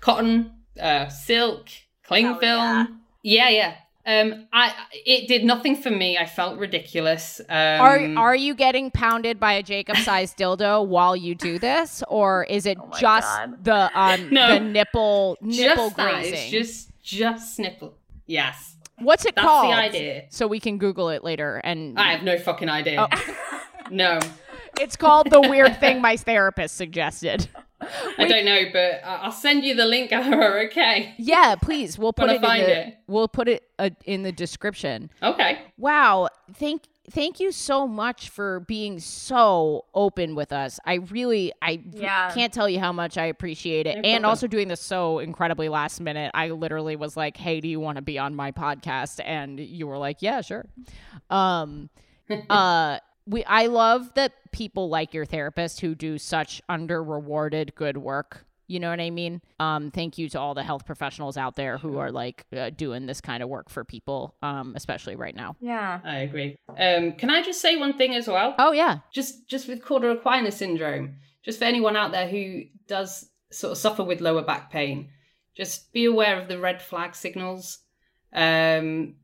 Speaker 1: cotton uh silk cling
Speaker 3: Hell
Speaker 1: film yeah yeah um i it did nothing for me i felt ridiculous um
Speaker 2: Are are you getting pounded by a Jacob sized (laughs) dildo while you do this, or is it
Speaker 3: my
Speaker 2: just
Speaker 3: God.
Speaker 2: the um
Speaker 1: No.
Speaker 2: the nipple nipple
Speaker 1: just
Speaker 2: grazing?
Speaker 1: it's just just nipple yes
Speaker 2: What's it
Speaker 1: that's
Speaker 2: called?
Speaker 1: the idea
Speaker 2: So we can Google it later. And
Speaker 1: i have no fucking idea
Speaker 2: Oh. (laughs)
Speaker 1: no
Speaker 2: it's called the weird thing my therapist suggested.
Speaker 1: i don't know but I- i'll send you the link (laughs) okay
Speaker 2: Yeah, please. We'll put it
Speaker 1: find
Speaker 2: in the,
Speaker 1: it?
Speaker 2: We'll put it uh, in the description.
Speaker 1: okay
Speaker 2: Wow. Thank thank you so much for being so open with us. I really I
Speaker 3: Yeah.
Speaker 2: can't tell you how much I appreciate it.
Speaker 1: No
Speaker 2: and also doing this so incredibly last minute. I literally was like, "Hey, do you want to be on my podcast?" and you were like, "Yeah, sure." Um (laughs) uh we I love that people like your therapist who do such under rewarded good work. You know what I mean? Um, thank you to all the health professionals out there who are like uh, doing this kind of work for people, um, especially right now.
Speaker 3: Yeah.
Speaker 1: i agree um can i just say one thing as well
Speaker 2: Oh yeah,
Speaker 1: just just with cauda equina syndrome just for anyone out there who does sort of suffer with lower back pain just be aware of the red flag signals um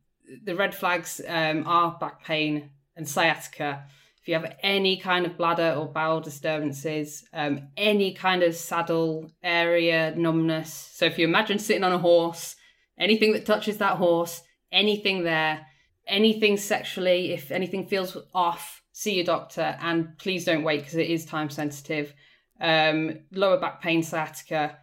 Speaker 1: the red flags um are back pain and sciatica if you have any kind of bladder or bowel disturbances um any kind of saddle area numbness so if you imagine sitting on a horse anything that touches that horse anything there anything sexually, if anything feels off, see your doctor and please don't wait because it is time sensitive. Um, lower back pain, sciatica.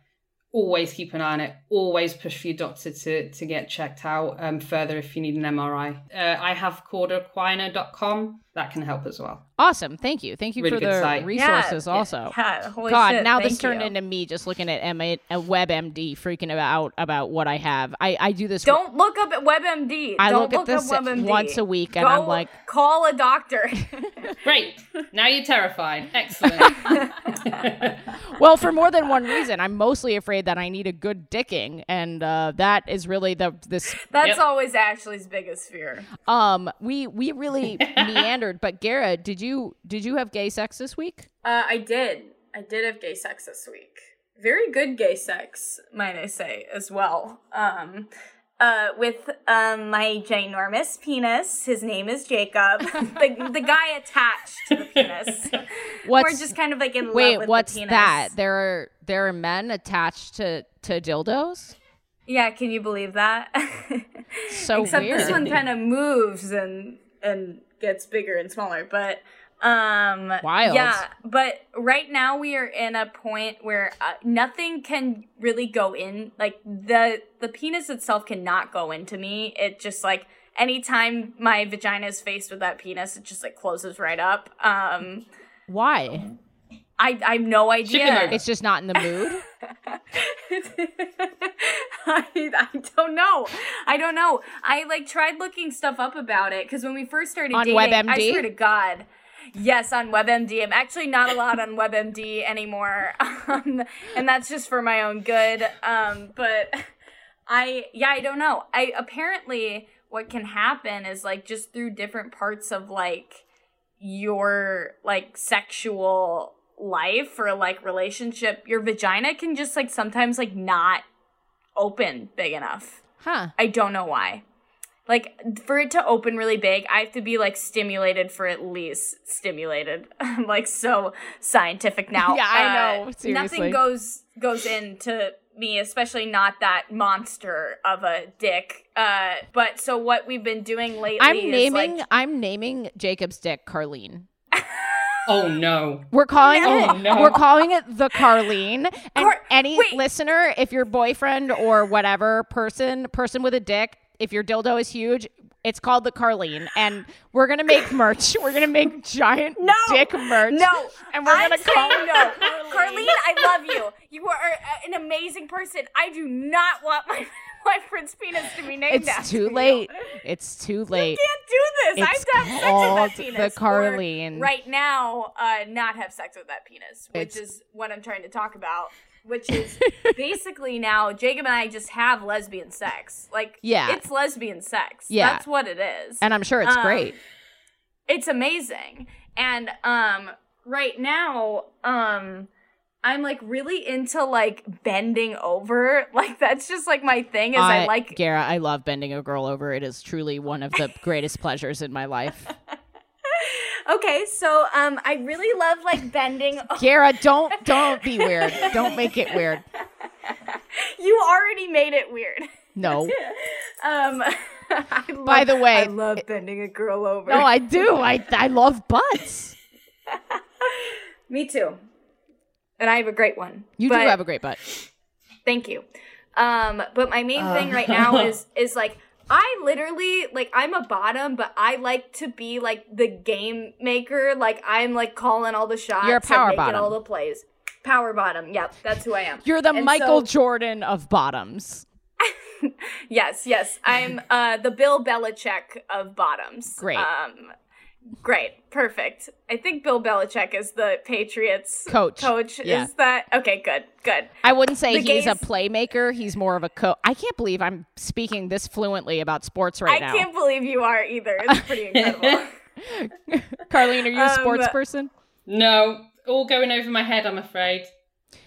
Speaker 1: Always keep an eye on it. Always push for your doctor to to get checked out um, further if you need an MRI. Uh, I have caudaequina.com. That can help as well.
Speaker 2: Awesome. Thank you. Thank you
Speaker 1: Really
Speaker 2: for the
Speaker 1: site.
Speaker 2: resources
Speaker 3: Yeah,
Speaker 2: also.
Speaker 3: Yeah, (laughs) holy
Speaker 2: God,
Speaker 3: shit,
Speaker 2: now this turned
Speaker 3: you.
Speaker 2: into me just looking at M- a WebMD freaking out about what I have. I, I do this.
Speaker 3: Don't look up at WebMD.
Speaker 2: I
Speaker 3: Don't
Speaker 2: look at this
Speaker 3: up WebMD.
Speaker 2: once a week and
Speaker 3: Go
Speaker 2: I'm like,
Speaker 3: call a doctor. (laughs)
Speaker 1: Great. now you're terrified. Excellent. (laughs)
Speaker 2: well, for more than one reason. I'm mostly afraid that I need a good dicking, and uh, that is really the this.
Speaker 3: That's
Speaker 1: Yep.
Speaker 3: always Ashley's biggest fear.
Speaker 2: Um, we we really meandered. But Garrett, did you did you have gay sex this week?
Speaker 3: Uh, I did. I did have gay sex this week. Very good gay sex, might I say, as well. Um, uh, with um, my ginormous penis. His name is Jacob. (laughs) the, the guy attached to the penis.
Speaker 2: What's
Speaker 3: We're just kind of like in love
Speaker 2: wait?
Speaker 3: with
Speaker 2: What's
Speaker 3: the penis.
Speaker 2: that? There are there are men attached to to dildos.
Speaker 3: Yeah, can you believe that?
Speaker 2: So
Speaker 3: Except
Speaker 2: weird.
Speaker 3: this one kind of moves and and gets bigger and smaller, but um
Speaker 2: Wild.
Speaker 3: yeah but right now we are in a point where uh, nothing can really go in like the the penis itself cannot go into me it just like anytime my vagina is faced with that penis it just like closes right up um
Speaker 2: Why?
Speaker 3: I i have no idea.
Speaker 2: It's just not in the mood. (laughs)
Speaker 3: I, I don't know. I don't know. I like tried looking stuff up about it because when we first started
Speaker 2: On
Speaker 3: dating, I swear to God, yes, on WebMD. I'm actually not allowed on WebMD anymore, (laughs) um, and that's just for my own good. Um, but I, yeah, I don't know. I apparently what can happen is like just through different parts of like your like sexual life or like relationship your vagina can just like sometimes like not open big enough
Speaker 2: Huh.
Speaker 3: i don't know why like for it to open really big i have to be like stimulated for at least stimulated (laughs) i'm like so scientific now
Speaker 2: Yeah, I
Speaker 3: Uh,
Speaker 2: know, seriously.
Speaker 3: nothing goes goes into me especially not that monster of a dick uh but so what we've been doing lately
Speaker 2: I'm
Speaker 3: is
Speaker 2: naming
Speaker 3: like
Speaker 2: I'm naming Jacob's dick Carlene. (laughs)
Speaker 1: oh no.
Speaker 2: We're calling
Speaker 1: Oh,
Speaker 2: it
Speaker 1: no.
Speaker 2: we're calling it the Carlene. And
Speaker 3: Car-
Speaker 2: any
Speaker 3: wait.
Speaker 2: listener, if your boyfriend or whatever person person with a dick, if your dildo is huge, it's called the Carlene. And we're gonna make merch. We're gonna make giant
Speaker 3: No,
Speaker 2: dick merch.
Speaker 3: No,
Speaker 2: And we're
Speaker 3: I'm
Speaker 2: gonna call
Speaker 3: saying
Speaker 2: it
Speaker 3: no.
Speaker 2: Carlene.
Speaker 3: Carlene, I love you. You are an amazing person. I do not want my my friend's penis to be named
Speaker 2: It's
Speaker 3: after
Speaker 2: too
Speaker 3: you.
Speaker 2: late. It's too late.
Speaker 3: I can't do this. I have to have sex with that
Speaker 2: the
Speaker 3: penis.
Speaker 2: Carlene.
Speaker 3: right now, uh, not have sex with that penis, which
Speaker 2: It's-
Speaker 3: is what I'm trying to talk about. Which is (laughs) basically now Jacob and I just have lesbian sex. Like,
Speaker 2: Yeah.
Speaker 3: it's lesbian sex.
Speaker 2: Yeah.
Speaker 3: that's what it is.
Speaker 2: And I'm sure it's
Speaker 3: Um,
Speaker 2: great.
Speaker 3: it's amazing and um right now um i'm like really into like bending over (laughs) like that's just like my thing is i, like
Speaker 2: Gara, I love bending a girl over. It is truly one of the (laughs) greatest pleasures in my life. (laughs)
Speaker 3: okay so um i really love like bending
Speaker 2: Gara, don't don't be weird. Don't make it weird.
Speaker 3: you already made it weird
Speaker 2: No.
Speaker 3: um I love,
Speaker 2: By the way,
Speaker 3: i love bending a girl over
Speaker 2: No, I do. I I love butts.
Speaker 3: me too and i have a great one
Speaker 2: You
Speaker 3: But-
Speaker 2: do have a great butt.
Speaker 3: Thank you. Um, but my main thing right now is is like I literally like I'm a bottom, but I like to be like the game maker. Like I'm like calling all the shots.
Speaker 2: You're a power
Speaker 3: and making
Speaker 2: bottom.
Speaker 3: all the plays. Power bottom. Yep, that's who I am.
Speaker 2: You're the
Speaker 3: And
Speaker 2: Michael
Speaker 3: so-
Speaker 2: Jordan of bottoms. (laughs)
Speaker 3: yes, yes. I'm uh the Bill Belichick of bottoms.
Speaker 2: Great.
Speaker 3: Um, great. Perfect. I think Bill Belichick is the Patriots
Speaker 2: Coach.
Speaker 3: Coach.
Speaker 2: Yeah.
Speaker 3: Is that okay? Good. Good.
Speaker 2: I wouldn't say
Speaker 3: The
Speaker 2: he's a playmaker. He's more of a coach. I can't believe I'm speaking this fluently about sports right
Speaker 3: I
Speaker 2: now.
Speaker 3: I can't believe you are either. It's pretty (laughs) incredible.
Speaker 2: Carlene, are you a
Speaker 3: Um,
Speaker 2: sports person?
Speaker 1: No. All going over my head, I'm afraid.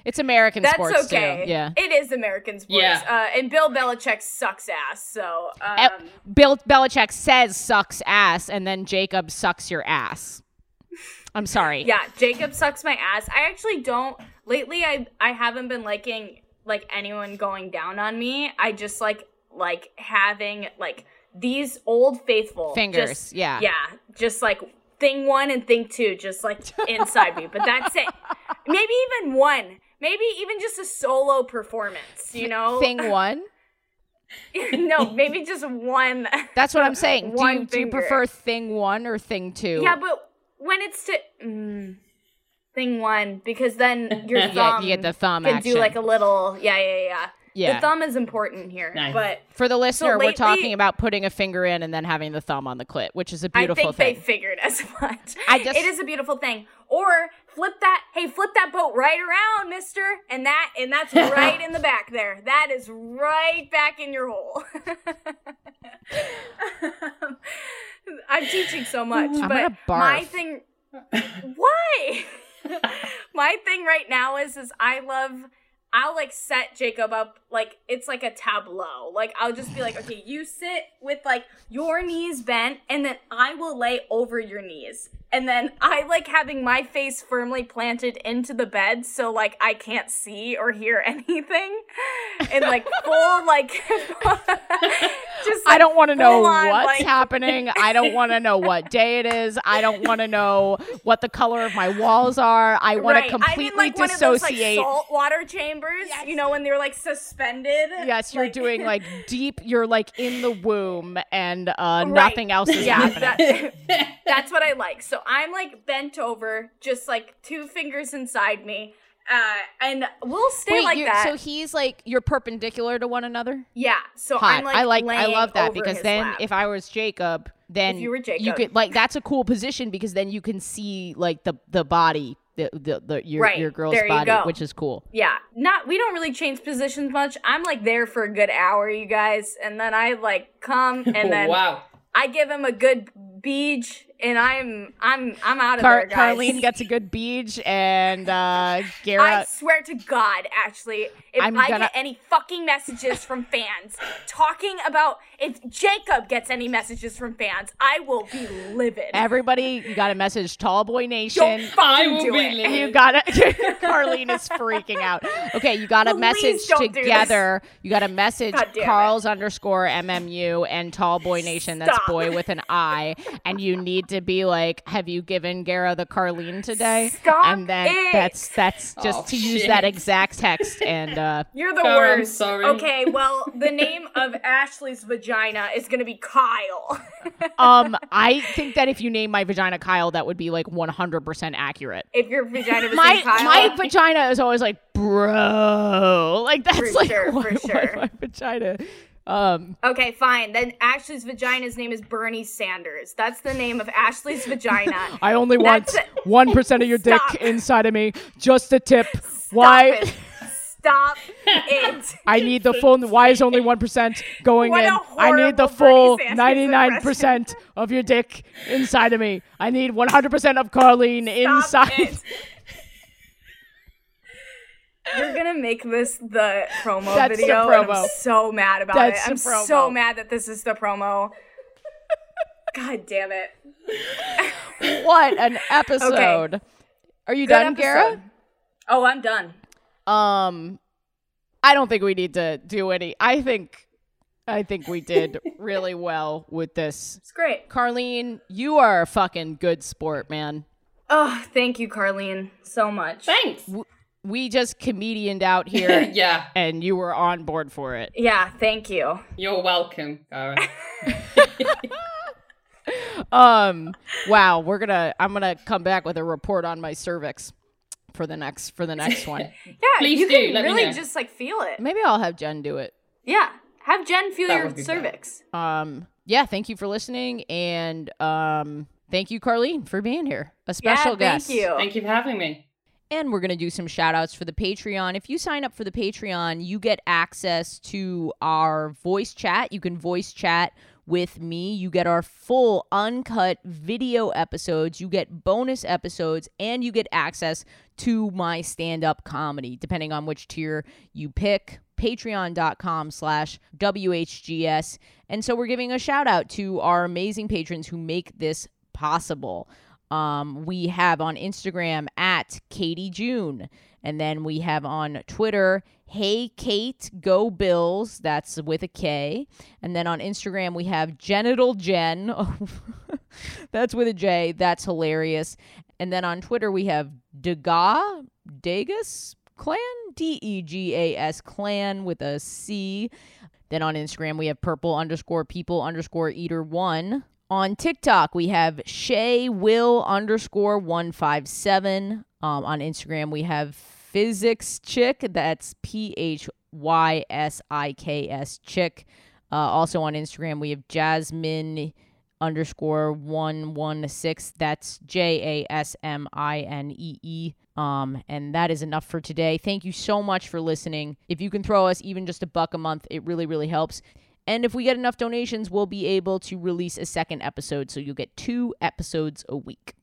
Speaker 2: It's American
Speaker 3: That's
Speaker 2: sports
Speaker 3: okay.
Speaker 2: too. Yeah.
Speaker 3: It is American sports.
Speaker 1: Yeah.
Speaker 3: Uh, and Bill Belichick sucks ass. So, um,
Speaker 2: Bill Belichick says sucks ass, and then Jacob sucks your ass. I'm sorry.
Speaker 3: yeah, Jacob sucks my ass. I actually don't. Lately, I I haven't been liking like anyone going down on me. I just like like having like these old faithful
Speaker 2: Fingers,
Speaker 3: just-
Speaker 2: yeah.
Speaker 3: yeah, just like thing one and thing two, just like inside me. But that's it. (laughs) maybe even one. Maybe even just a solo performance, you know?
Speaker 2: Thing (laughs) one.
Speaker 3: no, (laughs) maybe just one.
Speaker 2: That's what I'm (laughs) saying. Do you, do you prefer thing one or thing two?
Speaker 3: Yeah, but when it's to mm, thing one, because then your
Speaker 2: Yeah, you get the thumb
Speaker 3: can
Speaker 2: action.
Speaker 3: do like a little yeah, yeah, yeah.
Speaker 2: Yeah.
Speaker 3: The thumb is important here.
Speaker 1: Nice.
Speaker 3: But
Speaker 2: For the listener, we're talking about putting a finger in and then having the thumb on the clit, which is a beautiful I
Speaker 3: think
Speaker 2: thing.
Speaker 3: they figured as much.
Speaker 2: I just-
Speaker 3: it is a beautiful thing. Or flip that hey, flip that boat right around, mister. And that and that's right in the (laughs) back there. That is right back in your hole. (laughs) I'm teaching so much,
Speaker 2: I'm
Speaker 3: but my thing why? (laughs) my thing right now is is I love I'll like set Jacob up like it's like a tableau. Like I'll just be like, okay, you sit with like your knees bent, and then I will lay over your knees. And then I like having my face firmly planted into the bed so like I can't see or hear (laughs) anything. And like full (laughs) like (laughs) just
Speaker 2: I don't want to know
Speaker 3: on,
Speaker 2: what's
Speaker 3: like-
Speaker 2: happening. I don't want to know what day it is. I don't want to know what the color of my walls are. I want
Speaker 3: Right.
Speaker 2: to completely
Speaker 3: I'm in like one of those like
Speaker 2: dissociate.
Speaker 3: saltwater chambers, you know, when they're like suspended.
Speaker 2: Yes, you're
Speaker 3: Like-
Speaker 2: doing like deep. You're like in the womb, and uh,
Speaker 3: Right.
Speaker 2: nothing else is
Speaker 3: yeah,
Speaker 2: happening.
Speaker 3: that- that's what I like. So I'm like bent over, just like two fingers inside me, uh, and we'll stay
Speaker 2: Wait,
Speaker 3: like that.
Speaker 2: so he's like you're perpendicular to one another.
Speaker 3: yeah. So
Speaker 2: Hot.
Speaker 3: I'm like
Speaker 2: I like. I love that because then
Speaker 3: lap.
Speaker 2: if I was Jacob, then
Speaker 3: If you were Jacob, you
Speaker 2: could like that's a cool position because then you can see like the the body, the the, the your
Speaker 3: Right.
Speaker 2: your girl's
Speaker 3: you
Speaker 2: body,
Speaker 3: go.
Speaker 2: which is cool.
Speaker 3: yeah, not we don't really change positions much. I'm like there for a good hour, you guys, and then I like come (laughs) and then
Speaker 1: wow.
Speaker 3: I give him a good beach, and I'm I'm I'm out of
Speaker 2: Car-
Speaker 3: there, guys.
Speaker 2: Carlene gets a good beach, and uh,
Speaker 3: I swear to God, actually, if
Speaker 2: I'm
Speaker 3: I
Speaker 2: gonna-
Speaker 3: get any fucking messages from fans talking about if Jacob gets any messages from fans, I will be livid.
Speaker 2: Everybody, you got to message Tall Boy
Speaker 3: Don't
Speaker 2: Nation.
Speaker 1: I will
Speaker 3: do
Speaker 1: be
Speaker 3: it.
Speaker 1: livid.
Speaker 2: You got to (laughs) Carlene is freaking out. Okay, you got to
Speaker 3: Please
Speaker 2: message
Speaker 3: don't do this.
Speaker 2: together. You got to message
Speaker 3: God damn it.
Speaker 2: Carl's underscore MMU and Tall Boy Nation. That's boy with an I. And you need to be like, "Have you given Gara the Carlene today?"
Speaker 3: Stop
Speaker 2: and then
Speaker 3: it.
Speaker 2: that's that's just
Speaker 1: Oh,
Speaker 2: to use that exact text. And uh, (laughs)
Speaker 3: You're the
Speaker 1: Cara, I'm
Speaker 3: worst.
Speaker 1: sorry.
Speaker 3: Okay, well, the name of (laughs) Ashley's vagina is gonna be Kyle. (laughs)
Speaker 2: um, I think that if you name my vagina Kyle, that would be like 100% accurate.
Speaker 3: if your vagina was
Speaker 2: my
Speaker 3: Kyle,
Speaker 2: my vagina is always like bro like that's
Speaker 3: For
Speaker 2: like
Speaker 3: sure,
Speaker 2: why-
Speaker 3: for
Speaker 2: why
Speaker 3: sure.
Speaker 2: my vagina um
Speaker 3: Okay, fine. Then Ashley's vagina's name is Bernie Sanders. That's the name of Ashley's vagina. (laughs)
Speaker 2: i only want
Speaker 3: That's
Speaker 2: 1% of your dick inside of me just a tip
Speaker 3: Stop
Speaker 2: why
Speaker 3: it. Stop it.
Speaker 2: i need the full why is only 1% going
Speaker 3: What
Speaker 2: in i need the full 99% of your dick inside of me i need 100% of carlene
Speaker 3: Stop
Speaker 2: inside
Speaker 3: it. (laughs) You're gonna make this the promo
Speaker 2: That's the
Speaker 3: video. and
Speaker 2: promo.
Speaker 3: I'm so mad about
Speaker 2: That's
Speaker 3: it. I'm
Speaker 2: promo.
Speaker 3: so mad that this is the promo. (laughs) God damn it.
Speaker 2: what an (laughs) episode are you
Speaker 3: Good
Speaker 2: done Gara?
Speaker 3: Oh, I'm done.
Speaker 2: Um, I don't think we need to do any. I think, I think we did (laughs) really well with this.
Speaker 3: It's great.
Speaker 2: Carlene, you are a fucking good sport, man.
Speaker 3: Oh, thank you, Carlene, so much.
Speaker 1: Thanks.
Speaker 2: We just comedianed out (laughs) here,
Speaker 1: yeah,
Speaker 2: and you were on board for it.
Speaker 3: Yeah, thank you.
Speaker 1: you're welcome, (laughs) (laughs)
Speaker 2: Um, wow, we're gonna. I'm gonna come back with a report on my cervix for the next for the next one.
Speaker 3: Yeah,
Speaker 1: Please
Speaker 3: you
Speaker 1: do,
Speaker 3: can
Speaker 1: let me
Speaker 3: really
Speaker 1: know.
Speaker 3: just like feel it.
Speaker 2: Maybe I'll have Jen do it.
Speaker 3: Yeah, have Jen feel
Speaker 1: That
Speaker 3: your
Speaker 1: would be
Speaker 3: cervix.
Speaker 2: Um, yeah, thank you for listening, and um, thank you, Carlene, for being here, a special
Speaker 3: yeah,
Speaker 2: guest.
Speaker 3: thank you.
Speaker 1: Thank you for having me.
Speaker 2: And we're going to do some shout outs for the Patreon. If you sign up for the Patreon, you get access to our voice chat. You can voice chat with me. You get our full uncut video episodes. You get bonus episodes and you get access to my stand up comedy, depending on which tier you pick. Patreon.com slash WHGS. And so we're giving a shout out to our amazing patrons who make this possible. Um, we have on Instagram at Katie June. And then we have on Twitter, Hey Kate, Go Bills. That's with a K. And then on Instagram, we have Genital Jen. (laughs) that's with a J. That's hilarious. And then on Twitter, we have Degas, Degas Clan, D E G A S Clan with a C. Then on Instagram, we have purple underscore people underscore eater one. On TikTok, we have Shay Will underscore 157. Um, on Instagram, we have Physics Chick. That's P H Y S I K S Chick. Uh, also on Instagram, we have Jasmine underscore 116. That's J A S M I N E E. Um, and that is enough for today. Thank you so much for listening. If you can throw us even just a buck a month, it really, really helps. And if we get enough donations, we'll be able to release a second episode. So you'll get two episodes a week.